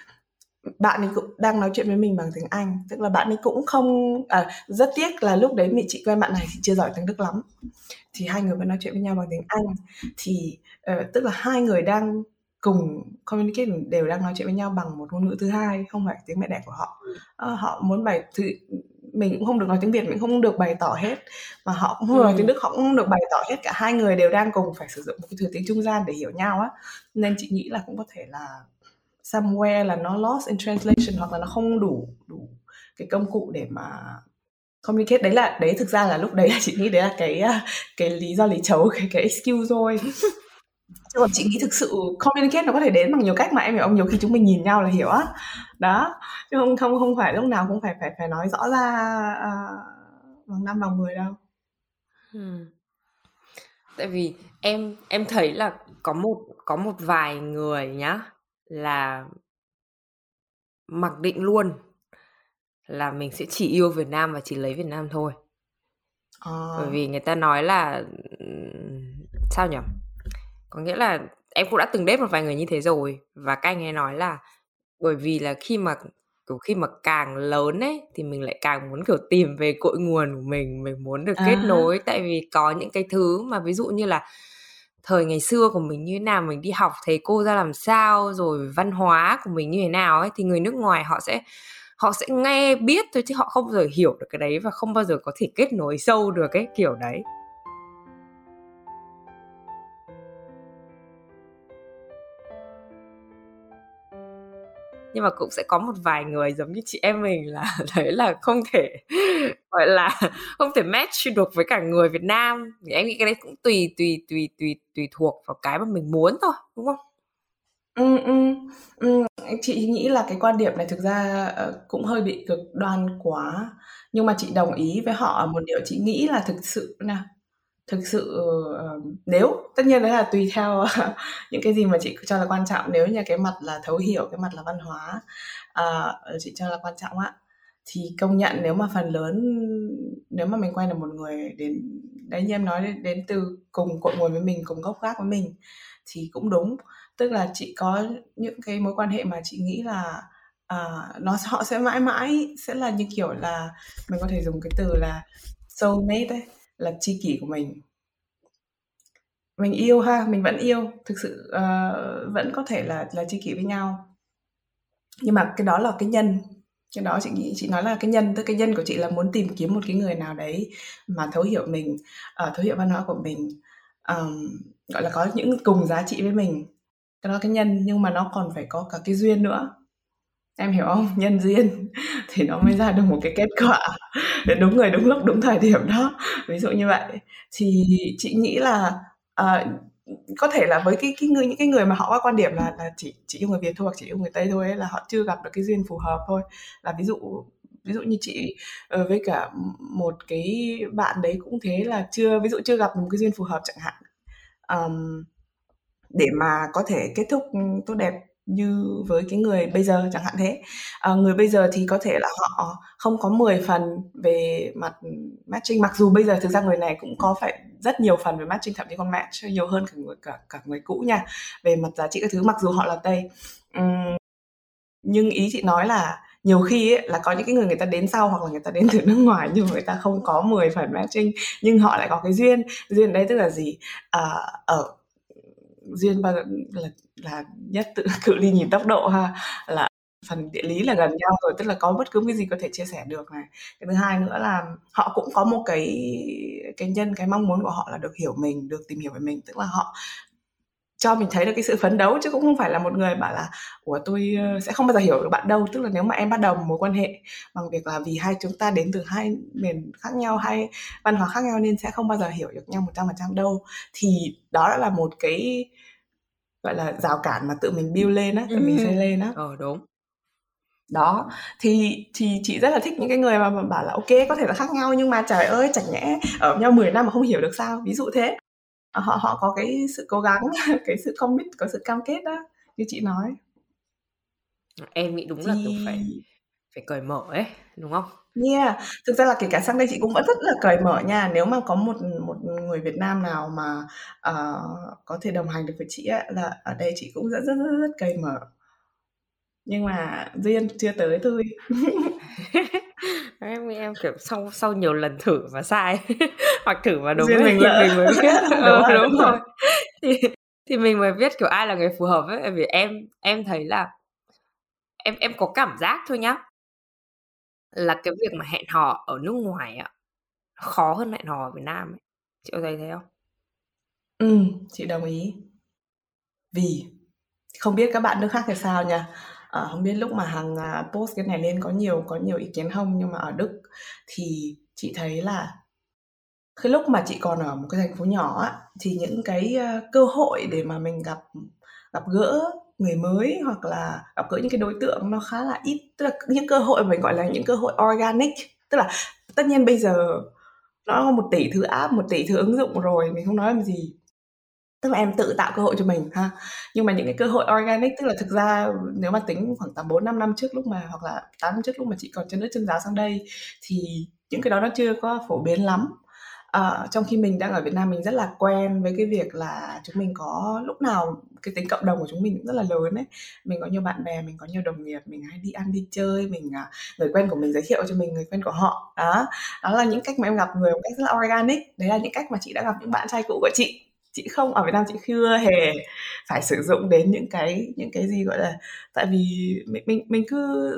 bạn ấy cũng đang nói chuyện với mình bằng tiếng Anh. Tức là bạn ấy cũng không à, rất tiếc là lúc đấy mẹ chị quen bạn này thì chưa giỏi tiếng Đức lắm. Thì hai người vẫn nói chuyện với nhau bằng tiếng Anh. Thì uh, tức là hai người đang cùng communicate đều đang nói chuyện với nhau bằng một ngôn ngữ thứ hai không phải tiếng mẹ đẻ của họ. Uh, họ muốn bày thứ mình cũng không được nói tiếng Việt mình không được bày tỏ hết mà họ cũng không ừ. nói tiếng Đức họ cũng không được bày tỏ hết cả hai người đều đang cùng phải sử dụng một cái thứ tiếng trung gian để hiểu nhau á. Nên chị nghĩ là cũng có thể là somewhere là nó lost in translation hoặc là nó không đủ đủ cái công cụ để mà communicate. Đấy là đấy thực ra là lúc đấy là chị nghĩ đấy là cái cái lý do lý chấu cái cái excuse thôi còn chị nghĩ thực sự communicate nó có thể đến bằng nhiều cách mà em hiểu không nhiều khi chúng mình nhìn nhau là hiểu á đó chứ không không không phải lúc nào cũng phải phải phải nói rõ ra uh, bằng năm bằng mười đâu hmm. tại vì em em thấy là có một có một vài người nhá là mặc định luôn là mình sẽ chỉ yêu Việt Nam và chỉ lấy Việt Nam thôi. À. Bởi vì người ta nói là sao nhỉ? Có nghĩa là em cũng đã từng đếp một vài người như thế rồi và các anh ấy nói là bởi vì là khi mà kiểu khi mà càng lớn ấy thì mình lại càng muốn kiểu tìm về cội nguồn của mình, mình muốn được à. kết nối tại vì có những cái thứ mà ví dụ như là thời ngày xưa của mình như thế nào mình đi học thầy cô ra làm sao rồi văn hóa của mình như thế nào ấy thì người nước ngoài họ sẽ họ sẽ nghe biết thôi chứ họ không bao giờ hiểu được cái đấy và không bao giờ có thể kết nối sâu được cái kiểu đấy nhưng mà cũng sẽ có một vài người giống như chị em mình là [LAUGHS] thấy là không thể gọi là không thể match được với cả người Việt Nam thì em nghĩ cái đấy cũng tùy tùy tùy tùy tùy thuộc vào cái mà mình muốn thôi đúng không? Ừ, ừ, ừ. chị nghĩ là cái quan điểm này thực ra ờ, cũng hơi bị cực đoan quá nhưng mà chị đồng ý với họ ở một điều chị nghĩ là thực sự nè thực sự uh, nếu tất nhiên đấy là tùy theo [LAUGHS] những cái gì mà chị cho là quan trọng. Nếu như cái mặt là thấu hiểu cái mặt là văn hóa uh, chị cho là quan trọng á thì công nhận nếu mà phần lớn nếu mà mình quen được một người đến đấy như em nói đến, đến từ cùng cội nguồn với mình cùng gốc gác với mình thì cũng đúng. Tức là chị có những cái mối quan hệ mà chị nghĩ là uh, nó họ sẽ mãi mãi sẽ là như kiểu là mình có thể dùng cái từ là soulmate ấy là tri kỷ của mình. Mình yêu ha mình vẫn yêu. Thực sự uh, vẫn có thể là là tri kỷ với nhau. Nhưng mà cái đó là cái nhân. Cái đó chị nghĩ chị nói là cái nhân tức cái nhân của chị là muốn tìm kiếm một cái người nào đấy mà thấu hiểu mình uh, thấu hiểu văn hóa của mình um, gọi là có những cùng giá trị với mình. Cái đó cái nhân nhưng mà nó còn phải có cả cái duyên nữa em hiểu không? Nhân duyên [LAUGHS] thì nó mới ra được một cái kết quả [LAUGHS] để đúng người đúng lúc đúng thời điểm đó. Ví dụ như vậy. Thì chị nghĩ là uh, có thể là với cái cái người những cái người mà họ có quan điểm là là chỉ chỉ yêu người Việt thôi hoặc chỉ yêu người Tây thôi ấy, là họ chưa gặp được cái duyên phù hợp thôi. Là ví dụ ví dụ như chị uh, với cả một cái bạn đấy cũng thế là chưa ví dụ chưa gặp một cái duyên phù hợp chẳng hạn. Um, để mà có thể kết thúc tốt đẹp như với cái người bây giờ chẳng hạn thế. À, người bây giờ thì có thể là họ không có 10 phần về mặt matching mặc dù bây giờ thực ra người này cũng có phải rất nhiều phần về matching thậm chí còn match nhiều hơn cả người cả cả người cũ nha về mặt giá trị các thứ mặc dù họ là tây. Uhm, nhưng ý chị nói là nhiều khi ấy, là có những cái người người ta đến sau hoặc là người ta đến từ nước ngoài nhưng mà người ta không có 10 phần matching nhưng họ lại có cái duyên. Duyên đây tức là gì? À, ở duyên ba là là nhất, tự [LAUGHS] cự ly nhìn tốc độ ha. Là phần địa lý là gần nhau rồi, tức là có bất cứ cái gì có thể chia sẻ được này. Cái thứ hai nữa là họ cũng có một cái cái nhân, cái mong muốn của họ là được hiểu mình, được tìm hiểu về mình. Tức là họ cho mình thấy được cái sự phấn đấu chứ cũng không phải là một người bảo là của tôi ờ, sẽ không bao giờ hiểu được bạn đâu. Tức là nếu mà em bắt đầu một mối quan hệ bằng việc là vì hai chúng ta đến từ hai miền khác nhau hay văn hóa khác nhau nên sẽ không bao giờ hiểu được nhau một trăm phần trăm đâu, thì đó đã là một cái gọi là rào cản mà tự mình build lên á tự mình xây lên á. Ờ đúng. Đó thì thì chị rất là thích những cái người mà, mà bảo là ok có thể là khác nhau nhưng mà trời ơi chẳng nhẽ ở nhau 10 năm mà không hiểu được sao. Ví dụ thế. Họ họ có cái sự cố gắng [LAUGHS] cái sự commit có sự cam kết đó như chị nói. Em nghĩ đúng thì... là tôi phải phải cởi mở ấy đúng không Yeah, thực ra là kể cả sang đây chị cũng vẫn rất là cởi mở nha. Nếu mà có một một người Việt Nam nào mà uh, có thể đồng hành được với chị ấy, là ở đây chị cũng rất rất rất, rất cởi mở. Nhưng mà duyên chưa tới thôi. [LAUGHS] em em kiểu sau sau nhiều lần thử và sai [LAUGHS] hoặc thử và đúng Duyên mình, thì mình mới biết [LAUGHS] đúng, ừ, rồi, đúng, đúng rồi thì thì mình mới biết kiểu ai là người phù hợp ấy vì em em thấy là em em có cảm giác thôi nhá là cái việc mà hẹn hò ở nước ngoài ạ khó hơn hẹn hò ở Việt Nam ấy. Chị có thấy thế không? Ừ, chị đồng ý. Vì không biết các bạn nước khác thì sao nha. À, không biết lúc mà hàng à, post cái này lên có nhiều có nhiều ý kiến không nhưng mà ở Đức thì chị thấy là cái lúc mà chị còn ở một cái thành phố nhỏ á, thì những cái ờ, cơ hội để mà mình gặp gặp gỡ người mới hoặc là gặp gỡ những cái đối tượng nó khá là ít, tức là những cơ hội mình gọi là những cơ hội organic. Tức là tất nhiên bây giờ nó có một tỷ thứ app, một tỷ thứ ứng dụng rồi, mình không nói làm gì. Tức là em tự tạo cơ hội cho mình, ha. Nhưng mà những cái cơ hội organic, tức là thực ra nếu mà tính khoảng tầm bốn năm năm trước lúc mà, hoặc là tám năm trước lúc mà chị còn chân nước chân giáo sang đây, thì những cái đó nó chưa có phổ biến lắm à, trong khi mình đang ở Việt Nam mình rất là quen với cái việc là chúng mình có lúc nào cái tính cộng đồng của chúng mình cũng rất là lớn ấy. Mình có nhiều bạn bè mình có nhiều đồng nghiệp mình hay đi ăn đi chơi mình à, người quen của mình giới thiệu cho mình người quen của họ. Đó đó là những cách mà em gặp người một cách rất là organic. Đấy là những cách mà chị đã gặp những bạn trai cũ của chị chị không ở Việt Nam chị chưa hề phải sử dụng đến những cái những cái gì gọi là tại vì mình mình mình cứ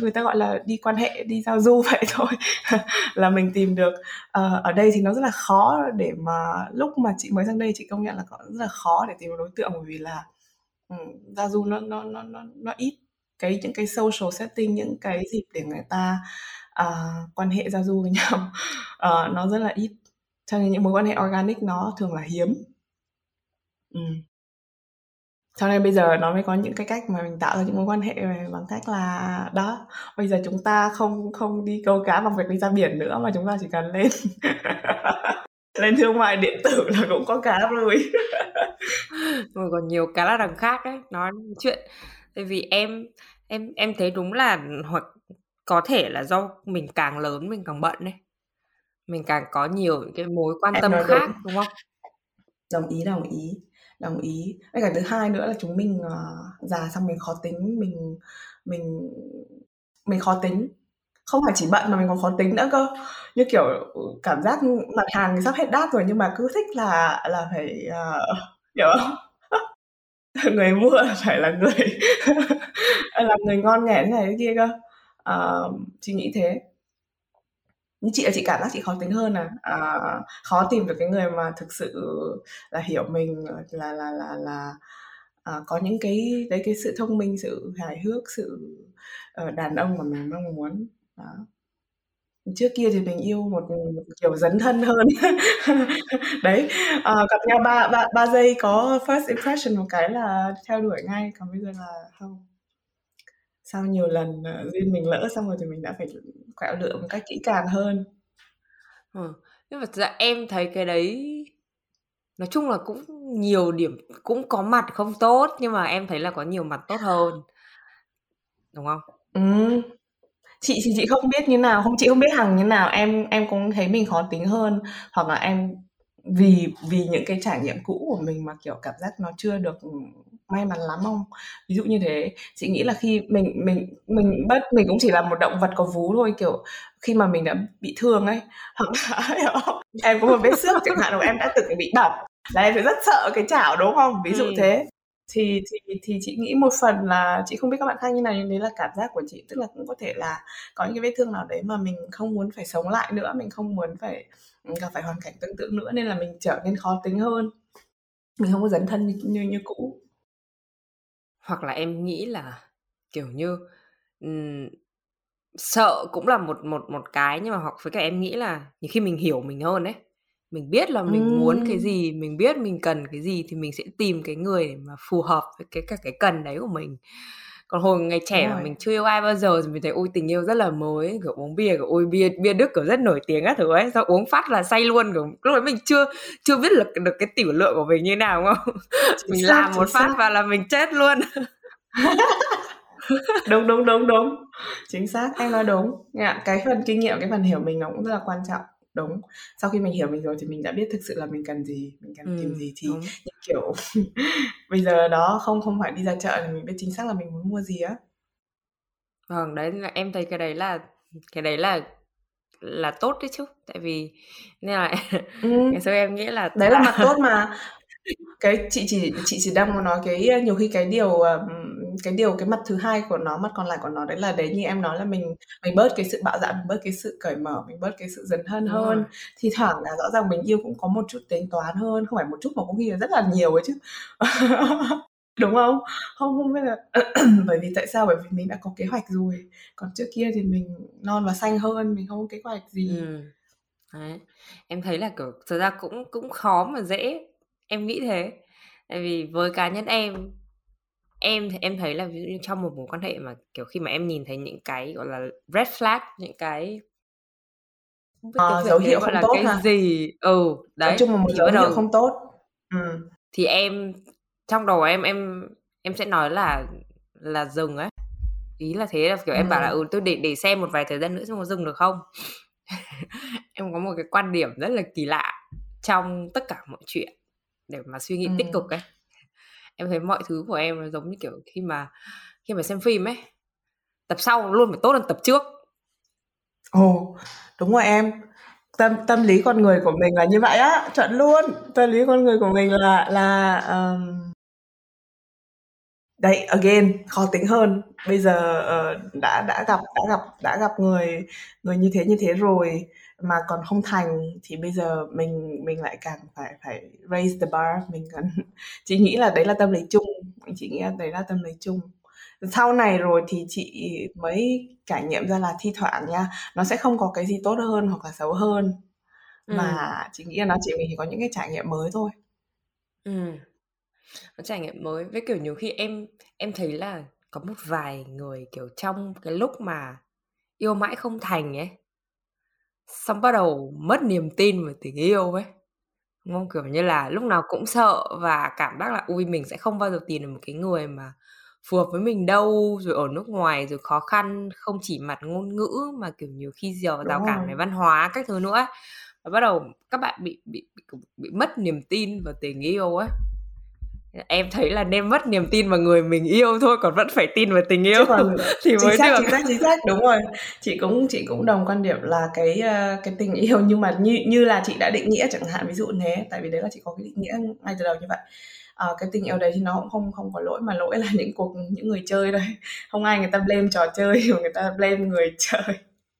người ta gọi là đi quan hệ đi giao du [LAUGHS] vậy thôi [LAUGHS] là mình tìm được. Uh, ở đây thì nó rất là khó để mà lúc mà chị mới sang đây chị công nhận là có rất là khó để tìm được đối tượng bởi vì là um, giao du nó nó nó nó nó ít cái những cái social setting những cái dịp để người ta uh, quan hệ giao du với nhau. Uh, [LAUGHS] nó rất là ít cho nên những mối quan hệ organic nó thường là hiếm ừ. cho nên bây giờ nó mới có những cái cách mà mình tạo ra những mối quan hệ bằng cách là, đó, bây giờ chúng ta không không đi câu cá bằng việc đi ra biển nữa mà chúng ta chỉ cần lên [LAUGHS] lên thương mại điện tử là cũng có cá rồi [LAUGHS] rồi còn nhiều cá là đằng khác ấy, nói chuyện tại vì em em em thấy đúng là hoặc có thể là do mình càng lớn mình càng bận đấy. Mình càng có nhiều những cái mối quan Em tâm khác, đúng. đúng không? Đồng ý, đồng ý, đồng ý. Với cả thứ hai nữa là chúng mình, ờ, già xong mình khó tính, mình mình mình khó tính. Không phải chỉ bận mà mình còn khó tính nữa cơ. Như kiểu, ừ, cảm giác mặt hàng thì sắp hết đát rồi nhưng mà cứ thích là là phải, ờ, hiểu không? [LAUGHS] Người mua phải là người [LAUGHS] là người ngon nghẻ thế này thế kia cơ. Ờ, chị nghĩ thế. Như chị là chị cảm giác chị khó tính hơn à, à, khó tìm được cái người mà thực sự là hiểu mình, là là là là, à, có những cái đấy, cái sự thông minh, sự hài hước, sự, uh, đàn ông mà mình mong muốn. Đó. Trước kia thì mình yêu một, một kiểu dấn thân hơn. [LAUGHS] Đấy, à, gặp nhau 3 3 3 giây có first impression một cái là theo đuổi ngay, còn bây giờ là không. Sau nhiều lần, ờ, duyên mình lỡ xong rồi thì mình đã phải quẹo lựa một cách kỹ càng hơn. Ờ, nhưng mà ra em thấy cái đấy nói chung là cũng nhiều điểm cũng có mặt không tốt, nhưng mà em thấy là có nhiều mặt tốt hơn. Đúng không? Ừm. Chị thì chị không biết như nào, không chị không biết Hằng như nào, em em cũng thấy mình khó tính hơn, hoặc là em vì vì những cái trải nghiệm cũ của mình mà, kiểu, cảm giác nó chưa được, may mắn lắm không? Ví dụ như thế, chị nghĩ là khi mình mình mình bất mình cũng chỉ là một động vật có vú thôi, kiểu, khi mà mình đã bị thương ấy, [LAUGHS] hoặc là? Em có một vết xước chẳng hạn, hoặc em đã từng bị bỏng là em sẽ rất sợ cái chảo, đúng không? Ví dụ Ừm. thế. Thì thì thì chị nghĩ một phần là chị không biết các bạn khác như nào, nhưng đấy là cảm giác của chị, tức là cũng có thể là có những cái vết thương nào đấy mà mình không muốn phải sống lại nữa, mình không muốn phải, gặp phải hoàn cảnh tương tự nữa nên là mình trở nên khó tính hơn. Mình không có dấn thân như như như cũ. Hoặc là em nghĩ là, kiểu như, ừm, sợ cũng là một một một cái, nhưng mà hoặc với cả em nghĩ là nhiều khi mình hiểu mình hơn ấy. Mình biết là mình muốn cái gì, mình biết mình cần cái gì thì mình sẽ tìm cái người mà phù hợp với cái cả cái cần đấy của mình. Còn hồi ngày trẻ mà mình chưa yêu ai bao giờ thì mình thấy, ôi, tình yêu rất là mới, kiểu, uống bia, kiểu, ôi, bia bia Đức, kiểu, rất nổi tiếng các thứ ấy, xong uống phát là say luôn, kiểu, lúc đấy mình chưa chưa biết lực được cái tiểu lượng của mình như nào, đúng không? Chính [LAUGHS] Mình xác, làm một phát xác. vào là mình chết luôn. [LAUGHS] Đúng, đúng, đúng, đúng. Chính xác, em nói đúng. Dạ, cái phần kinh nghiệm, cái phần hiểu mình nó cũng rất là quan trọng. Đúng. Sau khi mình hiểu mình rồi thì mình đã biết thực sự là mình cần gì, mình cần tìm Ừm, gì thì đúng. như kiểu [LAUGHS] bây giờ đó không không phải đi ra chợ thì mình biết chính xác là mình muốn mua gì á. Vâng, đấy là em thấy cái đấy là cái đấy là là tốt đấy chứ. Tại vì nên là Ừm. [LAUGHS] ngày xưa em nghĩ là Đấy là mặt tốt mà. Cái chị chỉ chị chỉ đang muốn nói cái nhiều khi cái điều, ờm, cái điều cái mặt thứ hai của nó, mặt còn lại của nó đấy là đấy như em nói là mình mình bớt cái sự bạo dạn, mình bớt cái sự cởi mở, mình bớt cái sự Đúng rồi. hơn. Thi thoảng là rõ ràng mình yêu cũng có một chút tính toán hơn, không phải một chút mà có khi là rất là nhiều ấy chứ. [LAUGHS] Đúng không? Không không biết là [CLEARS THROAT] bởi vì tại sao? Bởi vì mình đã có kế hoạch rồi. Còn trước kia thì mình non và xanh hơn, mình không có kế hoạch gì. Ừm. Đấy. Em thấy là, kiểu, thực ra cũng cũng khó mà dễ, em nghĩ thế. Tại vì với cá nhân em, em em thấy là ví dụ như trong một mối quan hệ mà, kiểu, khi mà em nhìn thấy những cái, gọi là, red flag, những cái Việt dấu hiệu không là tốt cái ha? gì? Ừ, Nói đấy, chung là một dấu hiệu không tốt. Ừm. thì em trong đầu em em em sẽ nói là là dừng ấy. Ý là thế, là, kiểu, em bảo là, Ừm. ừ, tôi để để xem một vài thời gian nữa xem có dừng được không. [LAUGHS] Em có một cái quan điểm rất là kỳ lạ trong tất cả mọi chuyện để mà suy nghĩ tích cực ấy. Em thấy mọi thứ của em nó giống như, kiểu, khi mà khi mà xem phim ấy, tập sau luôn phải tốt hơn tập trước. Ồ, đúng rồi em. Tâm tâm lý con người của mình là như vậy á, chuẩn luôn. Tâm lý con người của mình là là, um... Đấy, again, khó tính hơn. Bây giờ, uh, đã đã gặp đã gặp đã gặp người người như thế, như thế rồi mà còn không thành thì bây giờ mình mình lại càng phải phải raise the bar, mình cần [LAUGHS] chị nghĩ là đấy là tâm lý chung, chị nghĩ là đấy là tâm lý chung. Sau này rồi thì chị mới trải nghiệm ra là thi thoảng nha, nó sẽ không có cái gì tốt hơn hoặc là xấu hơn, Ừm. mà chị nghĩ là nó chỉ mình chỉ có những cái trải nghiệm mới thôi. Có trải nghiệm mới, với, kiểu, nhiều khi em em thấy là có một vài người, kiểu, trong cái lúc mà yêu mãi không thành ấy xong bắt đầu mất niềm tin vào tình yêu ấy, đúng không? Kiểu như là, lúc nào cũng sợ và cảm giác là "Ôi, mình sẽ không bao giờ tìm được một cái người mà phù hợp với mình đâu rồi ở nước ngoài rồi khó khăn không chỉ mặt ngôn ngữ mà kiểu nhiều khi rào rào cản về văn hóa các thứ nữa và bắt đầu các bạn bị bị bị, bị mất niềm tin vào tình yêu á em thấy là nên mất niềm tin vào người mình yêu thôi còn vẫn phải tin vào tình yêu còn, [LAUGHS] thì mới xác, được. chính xác chính xác. Đúng rồi. Chị cũng chị cũng đồng quan điểm là cái ờ, cái tình yêu [LAUGHS] nhưng mà như như là chị đã định nghĩa chẳng hạn ví dụ thế. Tại vì đấy là chị có cái định nghĩa ngay từ đầu như vậy. À, cái tình yêu đấy thì nó cũng không không có lỗi mà lỗi là [LAUGHS] những cuộc những người chơi đây không ai người ta blame trò chơi mà người ta blame người chơi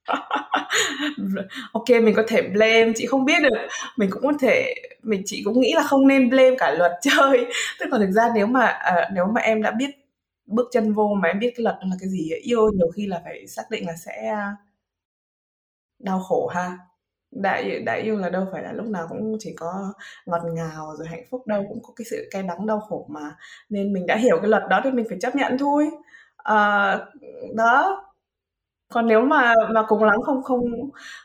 [LAUGHS] ok mình có thể blame chị không biết được. Mình cũng có thể mình chị cũng nghĩ là không nên blame cả luật [LAUGHS] chơi. Tức là thực ra nếu mà uh, nếu mà em đã biết bước chân vô mà em biết cái luật là cái gì yêu nhiều khi là phải xác định là sẽ à, đau khổ ha. Đã đã yêu là đâu phải là lúc nào cũng chỉ có ngọt ngào rồi hạnh phúc đâu cũng có cái sự cay đắng đau khổ mà. Nên mình đã hiểu cái luật đó thì mình phải chấp nhận thôi. À, đó còn nếu mà mà cùng lắm không không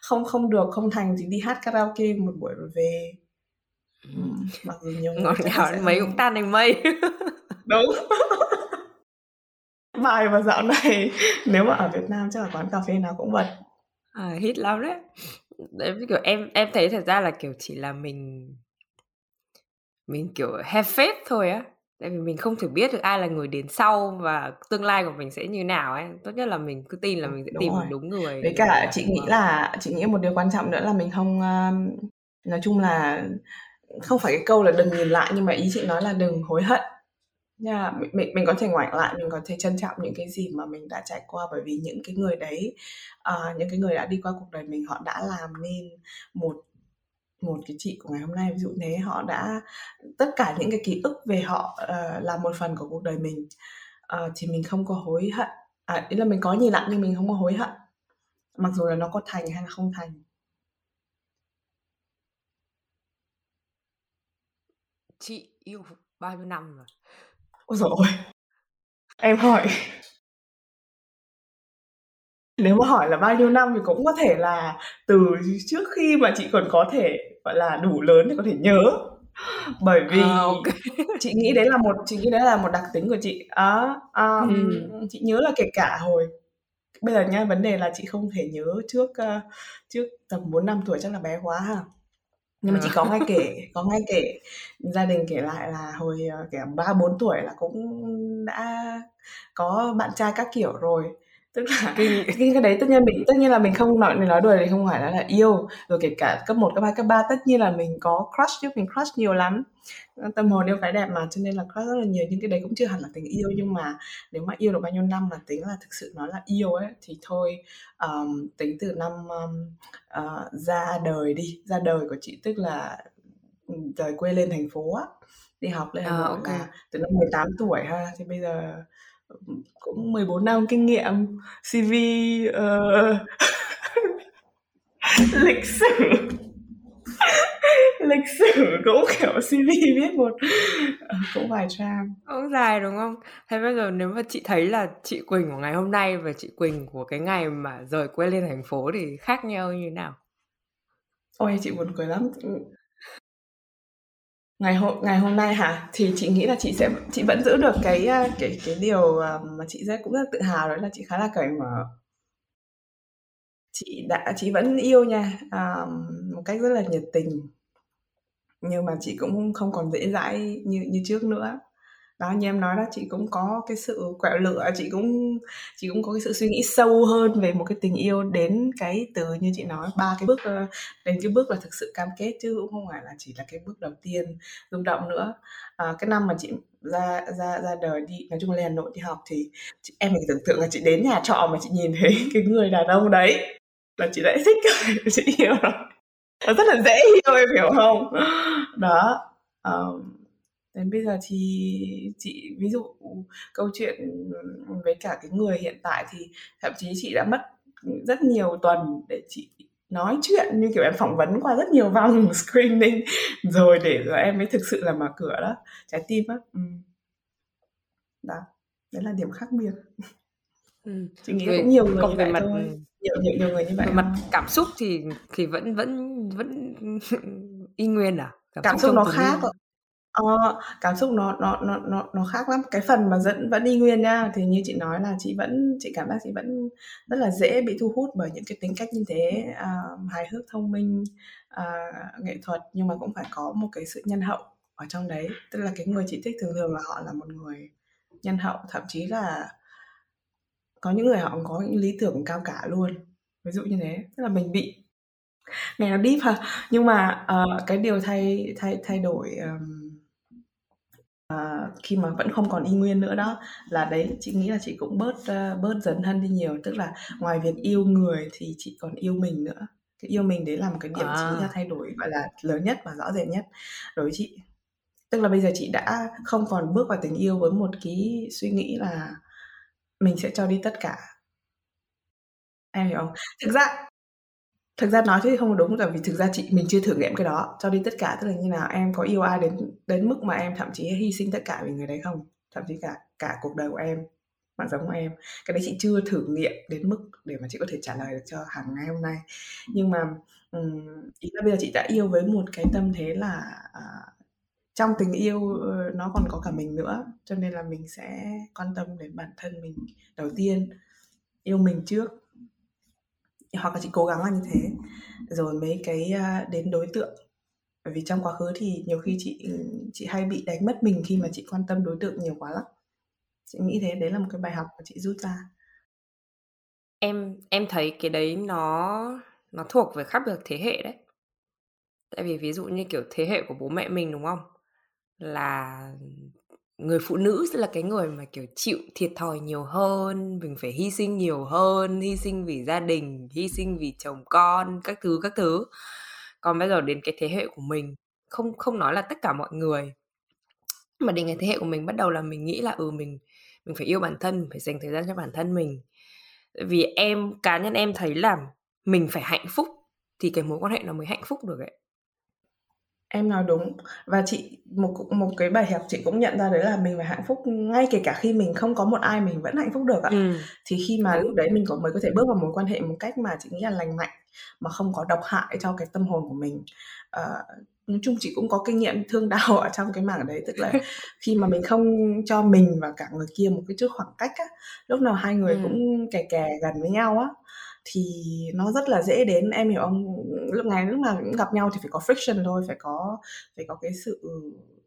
không không được không thành thì đi hát karaoke một buổi rồi về. Ừ, mặc dù nhiều ngọt ngào mấy cũng tan thành mây. [LAUGHS] Đúng. Bài và dạo này nếu mà ở Việt Nam chắc là quán cà phê nào cũng bật. À, hit lắm đấy. Đấy kiểu em em thấy thật ra là kiểu chỉ là mình mình kiểu have faith thôi á tại vì mình không thể biết được ai là người đến sau và tương lai của mình sẽ như nào ấy. Tốt nhất là mình cứ tin là mình sẽ đúng tìm rồi. đúng người với cả chị nghĩ là chị nghĩ một điều quan trọng nữa là mình không nói chung là không phải cái câu là đừng nhìn lại nhưng mà ý chị nói là đừng hối hận. Nha mình, mình mình có thể ngoảnh lại mình có thể trân trọng những cái gì mà mình đã trải qua bởi vì những cái người đấy uh, những cái người đã đi qua cuộc đời mình họ đã làm nên một một cái chị của ngày hôm nay ví dụ thế họ đã tất cả những cái ký ức về họ uh, là một phần của cuộc đời mình. Uh, thì mình không có hối hận. À ý là mình có nhìn lại nhưng mình không có hối hận. Mặc dù là nó có thành hay là không thành. Chị yêu bao nhiêu năm rồi? Ôi rồi em hỏi nếu mà hỏi là bao nhiêu năm thì cũng có thể là từ trước khi mà chị còn có thể gọi là đủ lớn để có thể nhớ. Bởi vì à, okay. [LAUGHS] chị nghĩ đấy là một chị nghĩ đấy là một đặc tính của chị. À, um, ừ. chị nhớ là kể cả hồi bây giờ nha vấn đề là chị không thể nhớ trước uh, trước tầm bốn năm tuổi chắc là bé quá ha. Nhưng mà chị có nghe kể [LAUGHS] có nghe kể gia đình kể lại là hồi uh, kẻ ba bốn tuổi là cũng đã có bạn trai các kiểu rồi tức là cái, cái, cái đấy tất nhiên mình tất nhiên là mình không nói nói đùa thì không phải là, là yêu. Rồi kể cả cấp 1, cấp 2, cấp 3 tất nhiên là mình có crush chứ mình crush nhiều lắm. Tâm hồn yêu cái đẹp mà cho nên là crush rất là nhiều. Nhưng cái đấy cũng chưa hẳn là tình yêu nhưng mà nếu mà yêu được bao nhiêu năm là tính là thực sự nó là yêu ấy thì thôi um, tính từ năm um, uh, ra đời đi. Ra đời của chị tức là rời quê lên thành phố á. Đi học lên à, okay. là từ năm 18 tuổi ha thì bây giờ cũng 14 năm kinh nghiệm CV uh, ờ, [LAUGHS] lịch sử. Lịch sử cũng kiểu CV viết một ờ, cũng vài trang. Cũng dài đúng không? Thế bây giờ nếu mà chị thấy là chị Quỳnh của ngày hôm nay và chị Quỳnh của cái ngày mà rời quê lên thành phố thì khác nhau như nào? Ôi chị buồn cười lắm ngày hôm ngày hôm nay hả? Thì chị nghĩ là chị sẽ chị vẫn giữ được cái à, cái cái điều à, mà chị rất cũng rất tự hào đó là chị khá là cởi mở. Chị đã chị vẫn yêu nha um, một cách rất là nhiệt tình. Nhưng mà chị cũng không còn dễ dãi như như trước nữa đó như em nói đó chị cũng có cái sự quẹo lựa chị cũng chị cũng có cái sự suy nghĩ sâu hơn về một cái tình yêu đến cái từ như chị nói ba cái bước ờ, đến cái bước là thực sự cam kết chứ cũng không phải là chỉ là cái bước đầu tiên rung động nữa. À, cái năm mà chị ra ra ra đời đi nói chung là lên Hà Nội đi học thì chị, em mình tưởng tượng là chị đến nhà trọ mà chị nhìn thấy [LAUGHS] cái người đàn ông đấy là chị đã thích chị yêu rồi. Nó rất là dễ yêu em hiểu không? Đó um, đến bây giờ thì chị ví dụ câu chuyện với cả cái người hiện tại thì thậm chí chị đã mất rất nhiều tuần để chị nói chuyện như kiểu em phỏng vấn qua rất nhiều vòng [LAUGHS] screening rồi để rồi em mới thực sự là mở cửa đó trái tim á ừ. đó đấy là điểm khác biệt. Ừ. chị nghĩ cũng nhiều người như vậy mặt... thôi. Nhiều nhiều nhiều người như vậy. về mặt cảm xúc thì thì vẫn vẫn vẫn [LAUGHS] y nguyên à? Cảm, cảm xúc, xúc nó khác Ờ, cảm xúc nó nó nó nó nó khác lắm. Cái phần mà dẫn vẫn y nguyên nha, thì như chị nói là chị vẫn chị cảm giác chị vẫn rất là dễ bị thu hút bởi những cái tính cách như thế, à, hài hước, thông minh, à, nghệ thuật, nhưng mà cũng phải có một cái sự nhân hậu ở trong đấy. Tức là cái người chị thích thường thường là họ là một người nhân hậu, thậm chí là có những người họ có những lý tưởng cao cả luôn. Ví dụ như thế, tức là mình bị nghe nó deep ha, nhưng mà, ờ, cái điều thay thay thay đổi, ờm Ờ, khi mà vẫn không còn y nguyên nữa đó, là đấy, chị nghĩ là chị cũng bớt, ơ, bớt dấn thân đi nhiều. Tức là ngoài việc yêu người thì chị còn yêu mình nữa. Cái yêu mình đấy là một cái điểm chị À. thay đổi, gọi là, lớn nhất và rõ rệt nhất đối với chị. Tức là bây giờ chị đã không còn bước vào tình yêu với một cái suy nghĩ là mình sẽ cho đi tất cả. Em hiểu không? Thực ra thực ra nói thế thì không đúng, tại vì thực ra chị mình chưa thử nghiệm cái đó, cho đi tất cả tức là như nào? Em có yêu ai đến đến mức mà em thậm chí hy sinh tất cả vì người đấy không? Thậm chí cả cả cuộc đời của em, mạng sống của em. Cái đấy chị chưa thử nghiệm đến mức để mà chị có thể trả lời được cho hàng ngày hôm nay. Nhưng mà, ý là bây giờ chị đã yêu với một cái tâm thế là, uh, trong tình yêu, ờ, nó còn có cả mình nữa, cho nên là mình sẽ quan tâm đến bản thân mình đầu tiên, yêu mình trước. Hoặc là chị cố gắng là như thế, rồi mấy cái, à, đến đối tượng. Bởi vì trong quá khứ thì nhiều khi chị, chị hay bị đánh mất mình khi mà chị quan tâm đối tượng nhiều quá lắm. Chị nghĩ thế, đấy là một cái bài học mà chị rút ra. Em em thấy cái đấy nó nó thuộc về khác biệt thế hệ đấy. Tại vì ví dụ như, kiểu, thế hệ của bố mẹ mình, đúng không? Là người phụ nữ sẽ là cái người mà, kiểu, chịu thiệt thòi nhiều hơn, mình phải hy sinh nhiều hơn, hy sinh vì gia đình, hy sinh vì chồng con, các thứ, các thứ. Còn bây giờ đến cái thế hệ của mình, không không nói là tất cả mọi người, mà đến cái thế hệ của mình bắt đầu là mình nghĩ là, ừ, mình mình phải yêu bản thân, mình phải dành thời gian cho bản thân mình. Vì em cá nhân em thấy là mình phải hạnh phúc thì cái mối quan hệ nó mới hạnh phúc được ấy. Em nói đúng. Và chị một một cái bài học chị cũng nhận ra đấy là mình phải hạnh phúc ngay kể cả khi mình không có một ai mình vẫn hạnh phúc được ạ. Ừm. Thì khi mà lúc đấy mình có mới có thể bước vào mối quan hệ một cách mà chị nghĩ là lành mạnh, mà không có độc hại cho cái tâm hồn của mình. Ờ, nói chung chị cũng có kinh nghiệm thương đau ở trong cái mảng đấy, tức là [LAUGHS] khi mà mình không cho mình và cả người kia một cái chút khoảng cách á, lúc nào hai người Ừm. cũng kè kè gần với nhau á, thì nó rất là dễ đến, em hiểu không? Lúc ngày lúc nào cũng gặp nhau thì phải có friction thôi, phải có phải có cái sự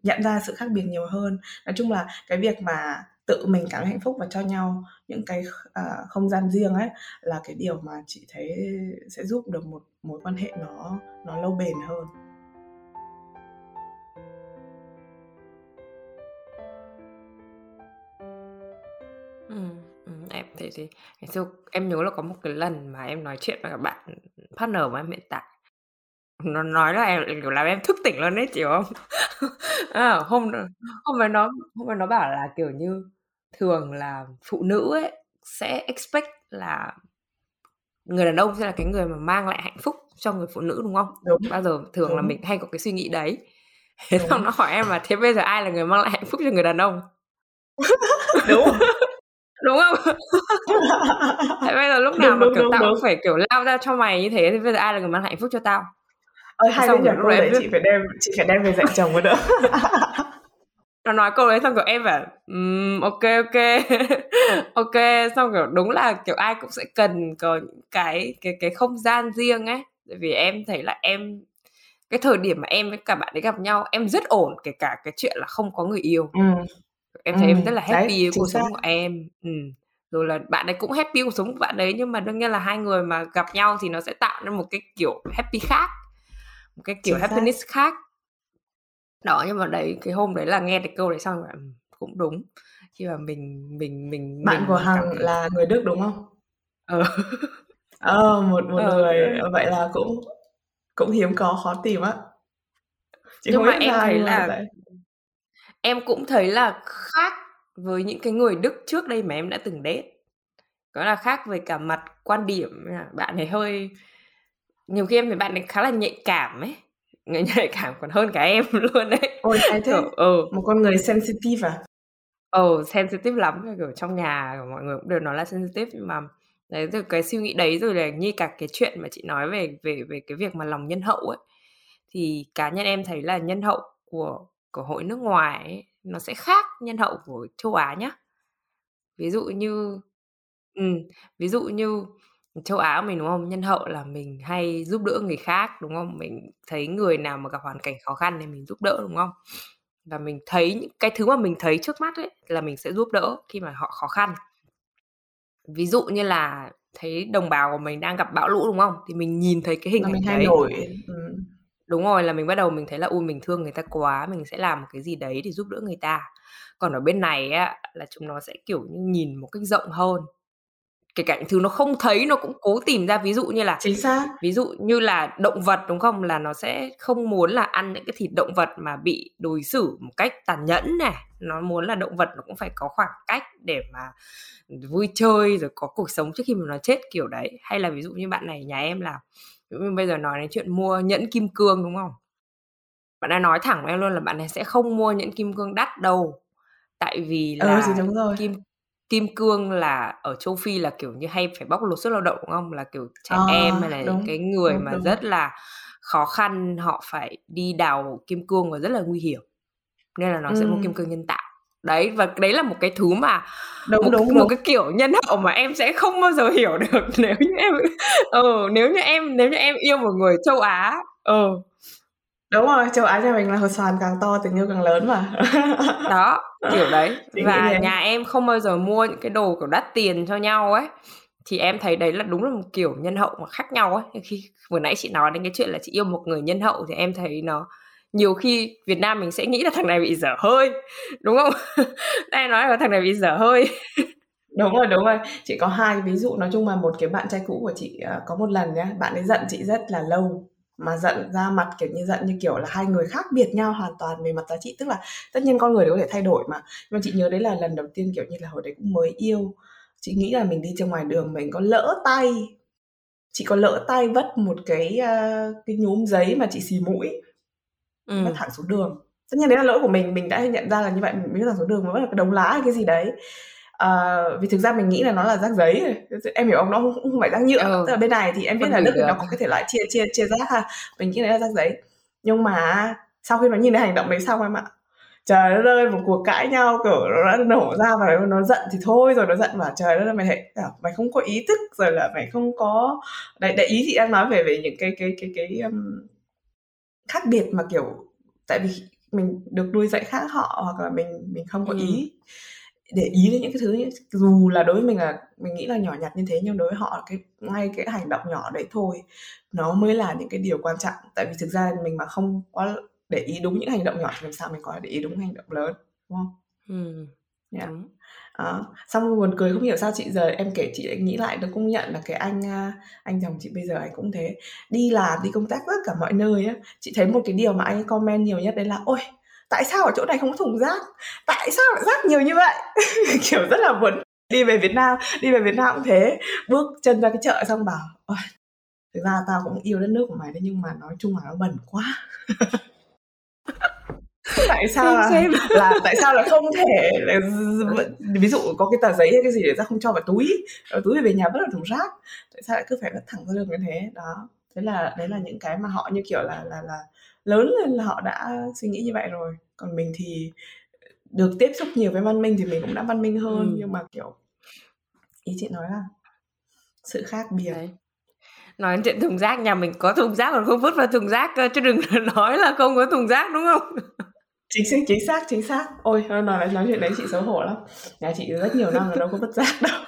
nhận ra sự khác biệt nhiều hơn. Nói chung là cái việc mà tự mình cảm thấy hạnh phúc và cho nhau những cái uh, không gian riêng ấy, là cái điều mà chị thấy sẽ giúp được một mối quan hệ nó nó lâu bền hơn. Thế. Ngày xưa em nhớ là có một cái lần mà em nói chuyện với cả bạn partner của em hiện tại. Nó nói là em, kiểu, làm em thức tỉnh luôn ấy, chị không? [LAUGHS] À, hôm hôm đấy nó hôm đấy nó bảo là, kiểu như, thường là phụ nữ ấy sẽ expect là người đàn ông sẽ là cái người mà mang lại hạnh phúc cho người phụ nữ, đúng không? Đúng, Bao giờ thường là đúng. mình hay có cái suy nghĩ đấy. [LAUGHS] Thế xong nó hỏi em là "Thế bây giờ ai là người mang lại hạnh phúc cho người đàn ông?" [LAUGHS] Đúng. Đúng không? [LAUGHS] Thế bây giờ lúc nào Đúng, mà, đúng, kiểu, đúng, tao đúng. cũng phải, kiểu, lao ra cho mày như thế thì bây giờ ai là người mang hạnh phúc cho tao? Ơi, Thế hay xong đấy em viết chị phải đem chị phải đem về dạy chồng mới được. [LAUGHS] Nó nói câu đấy xong, kiểu, em bảo: "Ừm, ô kê, ô kê, ô kê." Xong, kiểu, đúng là, kiểu, ai cũng sẽ cần có những cái cái cái không gian riêng ấy. Tại vì em thấy là em cái thời điểm mà em với cả bạn ấy gặp nhau, em rất ổn, kể cả cái chuyện là không có người yêu. Ừm. Em thấy em rất là đấy, happy với chính cuộc sống xác. của em. Ừm, rồi là bạn ấy cũng happy cuộc sống của bạn ấy, nhưng mà đương nhiên là hai người mà gặp nhau thì nó sẽ tạo nên một cái kiểu happy khác, một cái kiểu Chính xác. happiness khác. Đó, nhưng mà đấy, cái hôm đấy là nghe cái câu đấy xong ừm, cũng đúng. Khi mà mình mình mình Bạn của mình cảm Hằng thấy là người Đức, đúng không? Ờ. Ờ, một một Ờ, người đấy. vậy là cũng cũng hiếm có, khó tìm á. Nhưng mà em thấy là vậy. Em cũng thấy là khác với những cái người Đức trước đây mà em đã từng date. Đó là khác về cả mặt quan điểm, bạn ấy hơi nhiều khi em thấy bạn ấy khá là nhạy cảm ấy, người [LAUGHS] nhạy cảm còn hơn cả em [LAUGHS] luôn ấy. Ôi, hay thế! Kiểu ừ. Một con người sensitive à? Ừ, sensitive lắm, kiểu, trong nhà của mọi người cũng đều nói là sensitive, nhưng mà đấy, từ cái suy nghĩ đấy rồi là như cả cái chuyện mà chị nói về về về cái việc mà lòng nhân hậu ấy, thì cá nhân em thấy là nhân hậu của của hội nước ngoài ấy, nó sẽ khác nhân hậu của châu Á nhá. Ví dụ như ừm, ví dụ như châu Á mình, đúng không? Nhân hậu là mình hay giúp đỡ người khác, đúng không? Mình thấy người nào mà gặp hoàn cảnh khó khăn thì mình giúp đỡ, đúng không? Và mình thấy những cái thứ mà mình thấy trước mắt ấy là mình sẽ giúp đỡ khi mà họ khó khăn. Ví dụ như là thấy đồng bào của mình đang gặp bão lũ, đúng không? Thì mình nhìn thấy cái hình ảnh đấy. Ừm. Đúng rồi, là mình bắt đầu mình thấy là ôi mình thương người ta quá, mình sẽ làm một cái gì đấy để giúp đỡ người ta. Còn ở bên này á là chúng nó sẽ kiểu như nhìn một cách rộng hơn. Kể cả những thứ nó không thấy nó cũng cố tìm ra ví dụ như là Chính xác. ví dụ như là động vật đúng không? Là nó sẽ không muốn là ăn những cái thịt động vật mà bị đối xử một cách tàn nhẫn này. Nó muốn là động vật nó cũng phải có khoảng cách để mà vui chơi rồi có cuộc sống trước khi mà nó chết kiểu đấy. Hay là ví dụ như bạn này nhà em là bây giờ nói đến chuyện mua nhẫn kim cương đúng không? Bạn ấy nói thẳng với em luôn là bạn này sẽ không mua nhẫn kim cương đắt đâu. Tại vì Ừ, là thì đúng rồi. kim kim cương là ở châu Phi là kiểu như hay phải bóc lột sức lao động đúng không? Là kiểu trẻ Ờ, em hay là những đúng, cái người đúng, mà đúng. rất là khó khăn họ phải đi đào kim cương và rất là nguy hiểm. Nên là nó sẽ mua kim Ừm. cương nhân tạo. Đấy và đấy là một cái thứ mà Đúng, một đúng, một đúng. cái kiểu nhân hậu mà em sẽ không bao giờ hiểu được [LAUGHS] nếu như em ừ, nếu như em nếu như em yêu một người châu Á. Ừ. Đúng rồi, châu Á nhà mình là hột xoàn càng to tình yêu càng lớn mà. [LAUGHS] Đó, kiểu đấy. Và nhà em không bao giờ mua những cái đồ kiểu đắt tiền cho nhau ấy. Thì em thấy đấy là đúng là một kiểu nhân hậu mà khác nhau ấy. Khi vừa nãy chị nói đến cái chuyện là chị yêu một người nhân hậu thì em thấy nó nhiều khi Việt Nam mình sẽ nghĩ là thằng này bị dở hơi, đúng không? [LAUGHS] đây nói là thằng này bị dở hơi. [LAUGHS] Đúng rồi, đúng rồi. Chị có hai ví dụ, nói chung là một cái bạn trai cũ của chị, à, có một lần nhé, bạn ấy giận chị rất là lâu, mà giận ra mặt, kiểu như, giận như kiểu là hai người khác biệt nhau hoàn toàn về mặt giá trị. Tức là tất nhiên con người đều có thể thay đổi mà, nhưng mà chị nhớ đấy là lần đầu tiên, kiểu như là, hồi đấy cũng mới yêu, chị nghĩ là mình đi trên ngoài đường mình có lỡ tay chị có lỡ tay vất một cái, uh, cái nhúm giấy mà chị xì mũi, vất Ừm. thẳng xuống đường. Tất nhiên đấy là lỗi của mình, mình đã nhận ra là như vậy, mình thẳng xuống đường và vất vào cái đống lá hay cái gì đấy. Ờ, vì thực ra mình nghĩ là nó là rác giấy em hiểu không? Nó cũng không phải rác nhựa, Ừ, tức là bên này thì em biết phân là Việt được. nó có cái thể loại chia chia chia rác ha, mình nghĩ đấy là rác giấy. Nhưng mà sau khi nó nhìn thấy hành động đấy xong em ạ, trời đất ơi, một cuộc cãi nhau, kiểu, nó đã nổ ra và nó nó giận thì thôi rồi, nó giận bảo "Trời đất ơi, mày thấy mày không có ý thức, rồi là mày không có" đấy, đấy, ý chị đang nói về về những cái cái cái cái, ưm, khác biệt mà, kiểu, tại vì mình được nuôi dạy khác họ hoặc là mình mình không có ý để ý đến những cái thứ như dù là đối với mình là mình nghĩ là nhỏ nhặt như thế, nhưng đối với họ cái ngay cái hành động nhỏ đấy thôi, nó mới là những cái điều quan trọng. Tại vì thực ra mình mà không có để ý đúng những hành động nhỏ thì làm sao mình có để ý đúng hành động lớn, đúng không? Ừm, Yeah. đúng. Đó, xong buồn cười không hiểu sao chị giờ em kể chị lại nghĩ lại được công nhận là cái anh, à, anh chồng chị bây giờ anh cũng thế. Đi làm, đi công tác tất cả mọi nơi á, chị thấy một cái điều mà anh comment nhiều nhất đấy là "Ôi, tại sao ở chỗ này không có thùng rác? Tại sao lại rác nhiều như vậy?" [LAUGHS] Kiểu, rất là buồn. Đi về Việt Nam đi về Việt Nam cũng thế, bước chân ra cái chợ xong bảo: "Ôi, thực ra tao cũng yêu đất nước của mày đấy, nhưng mà nói chung là nó bẩn quá." [LAUGHS] Tại sao là [LAUGHS] là tại sao là không thể là vẫn ví dụ có cái tờ giấy hay cái gì để rác không cho vào túi, ở túi về nhà vứt vào thùng rác, tại sao lại cứ phải vứt thẳng ra đường như thế? Đó, thế là đấy là những cái mà họ, như kiểu là là là lớn lên là họ đã suy nghĩ như vậy rồi. Còn mình thì được tiếp xúc nhiều với văn minh thì mình cũng đã văn minh hơn, Ừm. nhưng mà, kiểu ý chị nói là sự khác biệt. Đấy. Nói chuyện thùng rác, nhà mình có thùng rác còn không vứt vào thùng rác chứ đừng [LAUGHS] nói là không có thùng rác, đúng không? Chính xác, chính xác, chính xác. Ôi, nói nói chuyện đấy chị xấu hổ lắm. Nhà chị rất nhiều năm rồi đâu có bất rác đâu.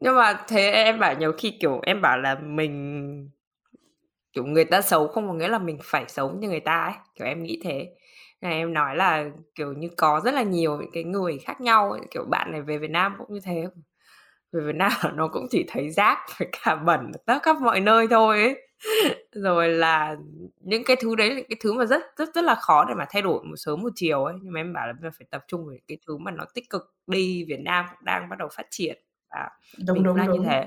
Nhưng mà thế em bảo nhiều khi, kiểu, em bảo là mình kiểu, người ta xấu không có nghĩa là mình phải xấu như người ta ấy, kiểu, em nghĩ thế. này em nói là, kiểu như, có rất là nhiều những cái người khác nhau ấy, kiểu, bạn này về Việt Nam cũng như thế. Về Việt Nam [LAUGHS] nó cũng chỉ thấy rác với cả bẩn tất khắp mọi nơi thôi ấy. Rồi là những cái thứ đấy là cái thứ mà rất rất rất là khó để mà thay đổi một sớm một chiều ấy. Nhưng mà em bảo là bây giờ phải tập trung về cái thứ mà nó tích cực đi, Việt Nam cũng đang bắt đầu phát triển và Đúng, mình đúng, đang như đúng. thế.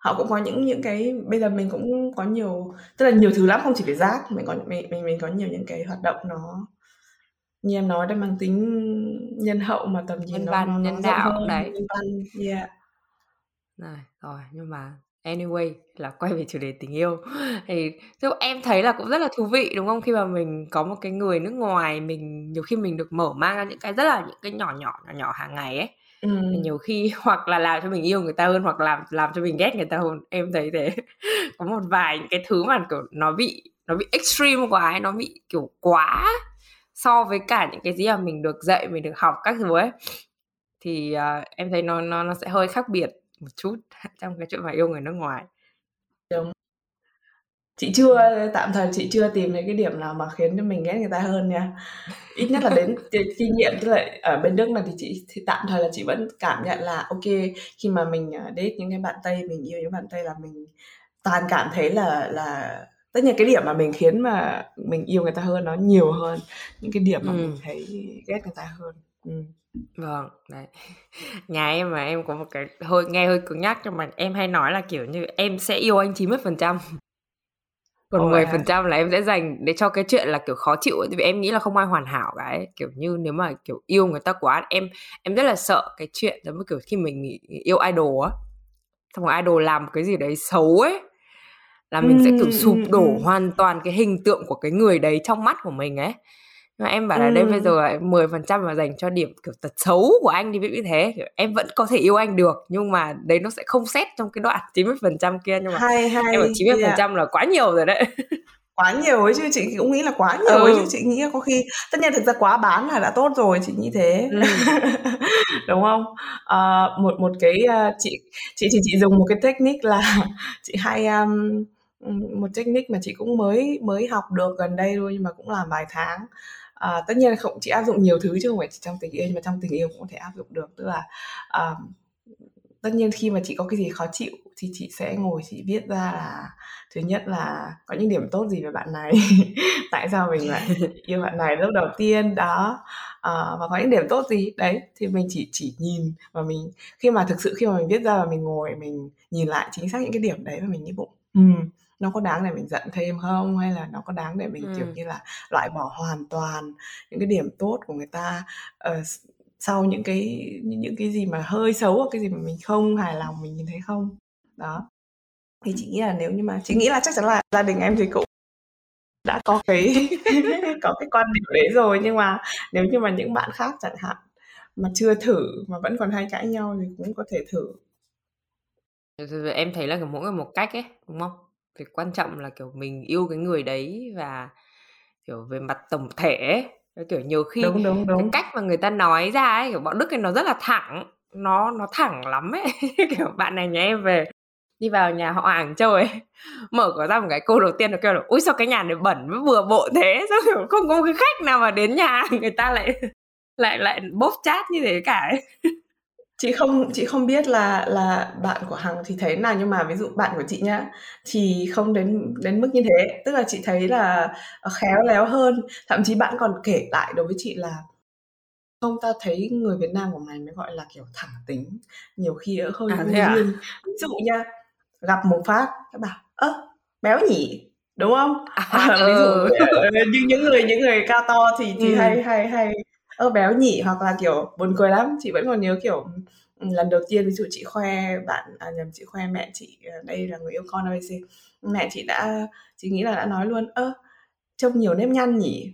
Họ cũng có những những cái bây giờ mình cũng có nhiều tức là nhiều thứ lắm, không chỉ về rác, mình có mình mình mình có nhiều những cái hoạt động nó như em nói đấy, mang tính nhân hậu mà tầm nhìn Nhân nó văn, nó nó nhân đạo, đấy. nhân văn, yeah. Này, rồi, nhưng mà anyway là quay về chủ đề tình yêu. [LAUGHS] Thì chứ em thấy là cũng rất là thú vị đúng không? Khi mà mình có một cái người nước ngoài mình nhiều khi mình được mở mang ra những cái rất là những cái nhỏ nhỏ nhỏ nhỏ hàng ngày ấy ừ. nhiều khi [LAUGHS] hoặc là làm cho mình yêu người ta hơn hoặc làm làm cho mình ghét người ta hơn. Em thấy thế. [LAUGHS] Có một vài những cái thứ mà kiểu nó bị nó bị extreme quá ấy, nó bị kiểu quá so với cả những cái gì mà mình được dạy mình được học các thứ ấy. Thì uh, em thấy nó nó nó sẽ hơi khác biệt một chút [LAUGHS] trong cái chuyện mà yêu người nước ngoài. Đúng. Chị chưa tạm thời chị chưa tìm thấy cái điểm nào mà khiến cho mình ghét người ta hơn nha. Ít nhất là đến [LAUGHS] kinh nghiệm tức là ở bên Đức này thì chị thì tạm thời là chị vẫn cảm nhận là ok khi mà mình à, date những cái bạn Tây mình yêu những bạn Tây là mình toàn cảm thấy là là tất nhiên cái điểm mà mình khiến mà mình yêu người ta hơn nó nhiều hơn những cái điểm mà ừ. mình thấy ghét người ta hơn. Ừ. Vâng, đấy. [LAUGHS] Nhà em mà em có một cái hơi nghe hơi cứng nhắc nhưng mà em hay nói là kiểu như em sẽ yêu anh 90%. [LAUGHS] Còn Ồ, 10% là em sẽ dành để cho cái chuyện là kiểu khó chịu. Vì em nghĩ là không ai hoàn hảo cả ấy. Kiểu như nếu mà kiểu yêu người ta quá em em rất là sợ cái chuyện giống như kiểu khi mình yêu idol á. Xong rồi idol làm cái gì đấy xấu ấy là mình sẽ kiểu sụp đổ hoàn toàn cái hình tượng của cái người đấy trong mắt của mình ấy mà em bảo là đây bây giờ là 10% mà dành cho điểm kiểu tật xấu của anh đi như thế kiểu em vẫn có thể yêu anh được nhưng mà đấy nó sẽ không xét trong cái đoạn 90% kia nhưng mà hay, hay, em bảo 90% yeah. là quá nhiều rồi đấy [LAUGHS] quá nhiều ấy chứ chị cũng nghĩ là quá nhiều ừ. ấy chứ chị nghĩ có khi tất nhiên thực ra quá bán là đã tốt rồi chị nghĩ thế ừ. [LAUGHS] đúng không à, một một cái uh, chị chị thì chị dùng một cái technique là [LAUGHS] chị hay um, một technique mà chị cũng mới mới học được gần đây thôi nhưng mà cũng làm vài tháng à, tất nhiên không chỉ áp dụng nhiều thứ chứ không phải chỉ trong tình yêu nhưng mà trong tình yêu cũng có thể áp dụng được. Tức là à, tất nhiên khi mà chị có cái gì khó chịu thì chị sẽ ngồi chị viết ra là thứ nhất là có những điểm tốt gì về bạn này. [LAUGHS] Tại sao mình lại [LAUGHS] yêu bạn này lúc đầu tiên? Đó. À, và có những điểm tốt gì? Đấy thì mình chỉ chỉ nhìn và mình khi mà thực sự khi mà mình viết ra và mình ngồi mình nhìn lại chính xác những cái điểm đấy và mình nghĩ bụng. Ừ, nó có đáng để mình giận thêm không? Hay là nó có đáng để mình ừ. kiểu như là loại bỏ hoàn toàn những cái điểm tốt của người ta uh, sau những cái những cái gì mà hơi xấu hoặc cái gì mà mình không hài lòng mình nhìn thấy không? Đó. Thì chị nghĩ là nếu như mà chị nghĩ là chắc chắn là gia đình em thì cũng đã có cái [LAUGHS] có cái quan điểm đấy rồi. Nhưng mà nếu như mà những bạn khác chẳng hạn mà chưa thử mà vẫn còn hay cãi nhau thì cũng có thể thử. Em thấy là mỗi người một cách ấy đúng không việc quan trọng là kiểu mình yêu cái người đấy và kiểu về mặt tổng thể ấy, kiểu nhiều khi đúng, đúng, đúng. cái cách mà người ta nói ra ấy kiểu bọn đức ấy nó rất là thẳng nó nó thẳng lắm ấy. [LAUGHS] Kiểu bạn này nhà em về đi vào nhà họ hàng ấy, mở cửa ra một cái câu đầu tiên nó kêu là ui sao cái nhà này bẩn với vừa bộ thế? Sao kiểu không có cái khách nào mà đến nhà [LAUGHS] người ta lại lại lại bốc chat như thế cả ấy chị không chị không biết là là bạn của hằng thì thấy nào nhưng mà ví dụ bạn của chị nhá thì không đến đến mức như thế tức là chị thấy là khéo léo hơn thậm chí bạn còn kể lại đối với chị là không ta thấy người Việt Nam của mày mới gọi là kiểu thẳng tính nhiều khi ở hơi à, à? ví dụ nha gặp một phát các bảo ơ béo nhỉ đúng không à, [LAUGHS] ví dụ ừ. [LAUGHS] Ờ, những những người những người cao to thì thì ừ. hay hay hay ơ béo nhỉ hoặc là kiểu buồn cười lắm. Chị vẫn còn nhớ kiểu ừ, lần đầu tiên ví dụ chị khoe bạn à, nhầm chị khoe mẹ chị ờ, đây là người yêu con ABC mẹ chị đã chị nghĩ là đã nói luôn ơ trông nhiều nếp nhăn nhỉ?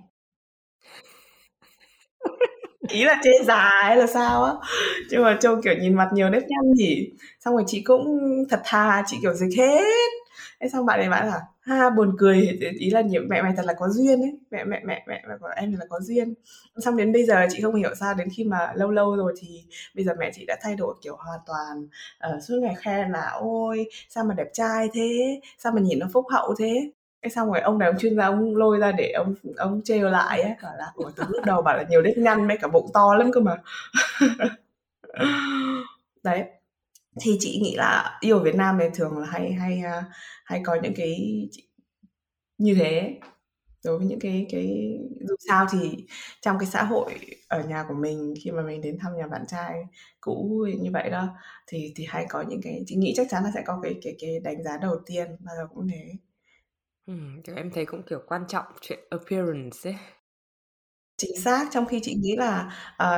Ý là chê già hay là sao á. Nhưng mà trông kiểu nhìn mặt nhiều nếp nhăn nhỉ. Xong rồi chị cũng thật thà chị kiểu dịch hết. Thế xong bạn này bạn là ha buồn cười. Ý là nhiều mẹ mày thật là có duyên ấy. Mẹ mẹ mẹ mẹ, mẹ của em là có duyên. Xong đến bây giờ chị không hiểu sao đến khi mà lâu lâu rồi thì bây giờ mẹ chị đã thay đổi kiểu hoàn toàn uh, suốt ngày khen là ôi sao mà đẹp trai thế? Sao mà nhìn nó phúc hậu thế? Cái xong rồi ông này ông chuyên gia ông lôi ra để ông ông trêu lại ấy. Bảo là ủa từ lúc đầu bảo là nhiều đếp nhăn mấy cả bụng to lắm cơ mà. [LAUGHS] Đấy thì chị nghĩ là yêu Việt Nam thì thường là hay hay à, hay có những cái như thế. Đối với những cái cái dù sao thì trong cái xã hội ở nhà của mình khi mà mình đến thăm nhà bạn trai cũ như vậy đó thì thì hay có những cái chị nghĩ chắc chắn là sẽ có cái cái cái đánh giá đầu tiên bao giờ cũng thế. Ừ, em thấy cũng kiểu quan trọng chuyện appearance ấy. Chính xác, trong khi chị nghĩ là, ờ,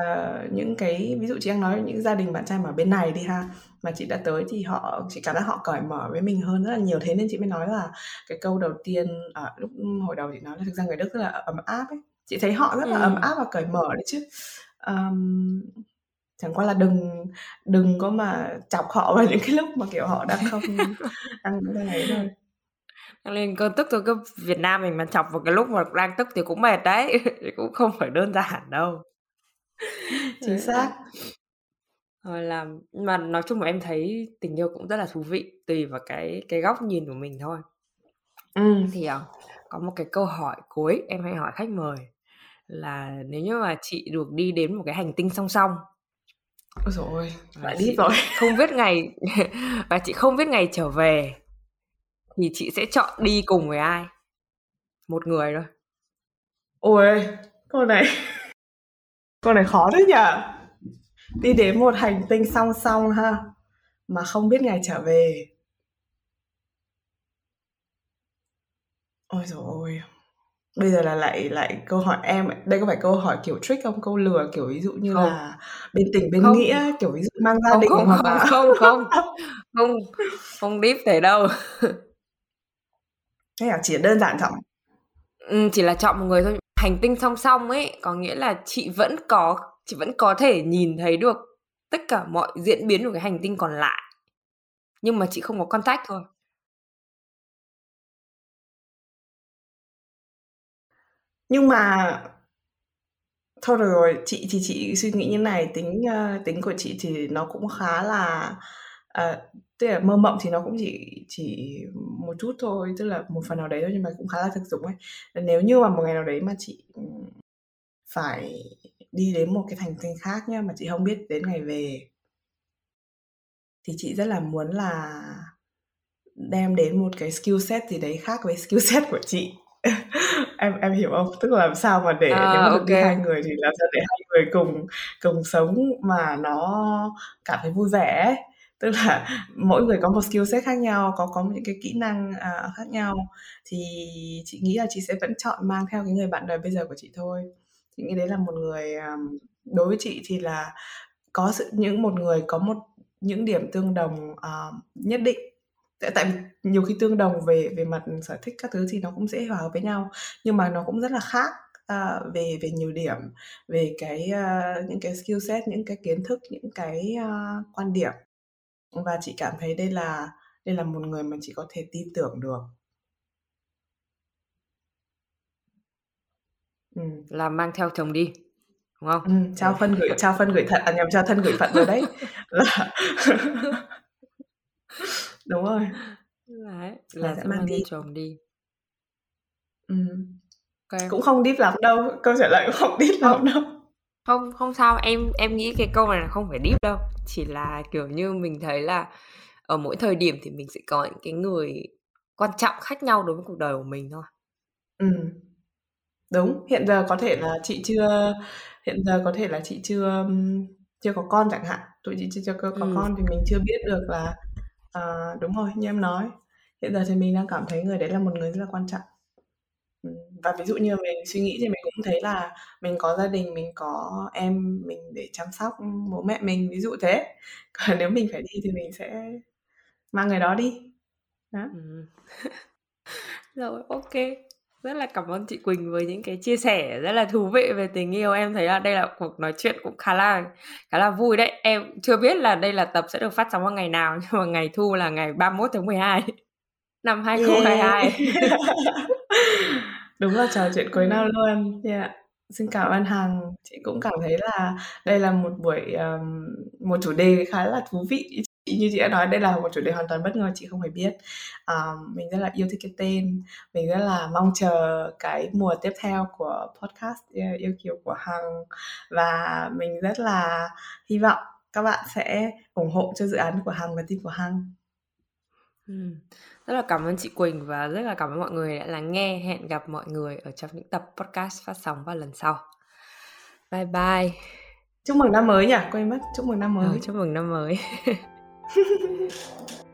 những cái ví dụ chị đang nói những gia đình bạn trai mà ở bên này đi ha, mà chị đã tới thì họ chị cảm giác họ cởi mở với mình hơn rất là nhiều. Thế nên chị mới nói là cái câu đầu tiên, ờ, lúc hồi đầu chị nói là thực ra người Đức rất là ấm áp ấy. Chị thấy họ rất là ấm Ừm. áp và cởi mở đấy chứ. Ờm, chẳng qua là đừng đừng có mà chọc họ vào những cái lúc mà, kiểu, họ đang không [LAUGHS] đang đang ấy thôi. Lên cơn tức thôi, cứ Việt Nam mình mà chọc vào cái lúc mà đang tức thì cũng mệt đấy, [LAUGHS] cũng không phải đơn giản đâu. Chính xác. Rồi là mà nói chung là em thấy tình yêu cũng rất là thú vị, tùy vào cái cái góc nhìn của mình thôi. Ừm. Thì, ờ, có một cái câu hỏi cuối em hay hỏi khách mời là nếu như mà chị được đi đến một cái hành tinh song song Ôi giời ơi, lại deep rồi. không biết ngày [LAUGHS] và chị không biết ngày trở về thì chị sẽ chọn đi cùng với ai? Một người thôi. Ôi, câu này câu này khó thế nhỉ? Đi đến một hành tinh song song ha, mà không biết ngày trở về. Ôi giời ơi! Bây giờ là lại lại câu hỏi em đây có phải câu hỏi kiểu trick không? Câu lừa, kiểu, ví dụ như Không. là bên tình bên Không. nghĩa, kiểu, ví dụ mang gia Không, đình không, hoặc không, là không, không, không, không deep thế đâu. Thế à? Chỉ đơn giản chọn Ừm, chỉ là chọn một người thôi. Hành tinh song song ấy, có nghĩa là chị vẫn có chị vẫn có thể nhìn thấy được tất cả mọi diễn biến của cái hành tinh còn lại. Nhưng mà chị không có contact thôi. Nhưng mà thôi được rồi, chị thì chị suy nghĩ như này, tính, ơ, tính của chị thì nó cũng khá là, ờ, tức là mơ mộng thì nó cũng chỉ chỉ một chút thôi, tức là một phần nào đấy thôi nhưng mà cũng khá là thực dụng ấy. Nếu như mà một ngày nào đấy mà chị, ừm, phải đi đến một cái hành tinh khác nhá, mà chị không biết đến ngày về thì chị rất là muốn là đem đến một cái skill set gì đấy khác với skill set của chị. [LAUGHS] Em em hiểu không? Tức là làm sao mà để nếu À, mà được đi hai người thì làm sao để hai người cùng cùng sống mà nó cảm thấy vui vẻ ấy. Tức là mỗi người có một skill set khác nhau, có có những cái kỹ năng, uh, khác nhau, thì chị nghĩ là chị sẽ vẫn chọn mang theo cái người bạn đời bây giờ của chị thôi. Chị nghĩ đấy là một người, um, đối với chị thì là có sự những một người có một những điểm tương đồng, uh, nhất định. Tại tại vì nhiều khi tương đồng về về mặt sở thích các thứ thì nó cũng dễ hòa hợp với nhau, nhưng mà nó cũng rất là khác, uh, về về nhiều điểm, về cái, uh, những cái skill set, những cái kiến thức, những cái, uh, quan điểm. Và chị cảm thấy đây là đây là một người mà chị có thể tin tưởng được. Ừm. Là mang theo chồng đi, đúng không? Ừm, trao phân gửi trao phân gửi thận à, nhầm, trao thân gửi phận rồi đấy. Là [LAUGHS] Đúng rồi. Đấy, Là là sẽ sẽ mang mang theo đi. chồng đi. Ừm. Kê. Cũng không deep lắm đâu, câu trả lời cũng không deep lắm Không. đâu. Không, không sao, em em nghĩ cái câu này là không phải deep đâu, chỉ là, kiểu như, mình thấy là ở mỗi thời điểm thì mình sẽ có những cái người quan trọng khác nhau đối với cuộc đời của mình thôi. Ừm. Đúng, hiện giờ có thể là chị chưa hiện giờ có thể là chị chưa, chưa có con chẳng hạn, tụi chị chưa chưa có có Ừm. con thì mình chưa biết được là ờ, đúng rồi, như em nói, hiện giờ thì mình đang cảm thấy người đấy là một người rất là quan trọng. Ừm, và ví dụ như mình suy nghĩ thì mình thấy là mình có gia đình, mình có em mình để chăm sóc, bố mẹ mình, ví dụ thế. [LAUGHS] Còn nếu mình phải đi thì mình sẽ mang người đó đi. Đó. Ừm. [LAUGHS] Rồi, kê. Rất là cảm ơn chị Quỳnh với những cái chia sẻ rất là thú vị về tình yêu. Em thấy là đây là cuộc nói chuyện cũng khá là khá là vui đấy. Em chưa biết là đây là tập sẽ được phát sóng vào ngày nào, [LAUGHS] nhưng mà ngày thu là ngày 31/12 năm Yeah. 2022. Đúng là trò chuyện cuối năm luôn. Yeah. Xin cảm ơn Hằng. Chị cũng cảm thấy là đây là một buổi, ờm, một chủ đề khá là thú vị. Chị như chị đã nói đây là một chủ đề hoàn toàn bất ngờ, chị không hề biết. Ờ, mình rất là yêu thích cái tên, mình rất là mong chờ cái mùa tiếp theo của podcast, yeah, Yêu Kiều của Hằng. Và mình rất là hy vọng các bạn sẽ ủng hộ cho dự án của Hằng và team của Hằng. Rất là cảm ơn chị Quỳnh và rất là cảm ơn mọi người đã lắng nghe. Hẹn gặp mọi người ở trong những tập podcast phát sóng vào lần sau. Bye bye. Chúc mừng năm mới nhỉ? Quên mất, chúc mừng năm mới. chúc mừng năm mới. [LAUGHS]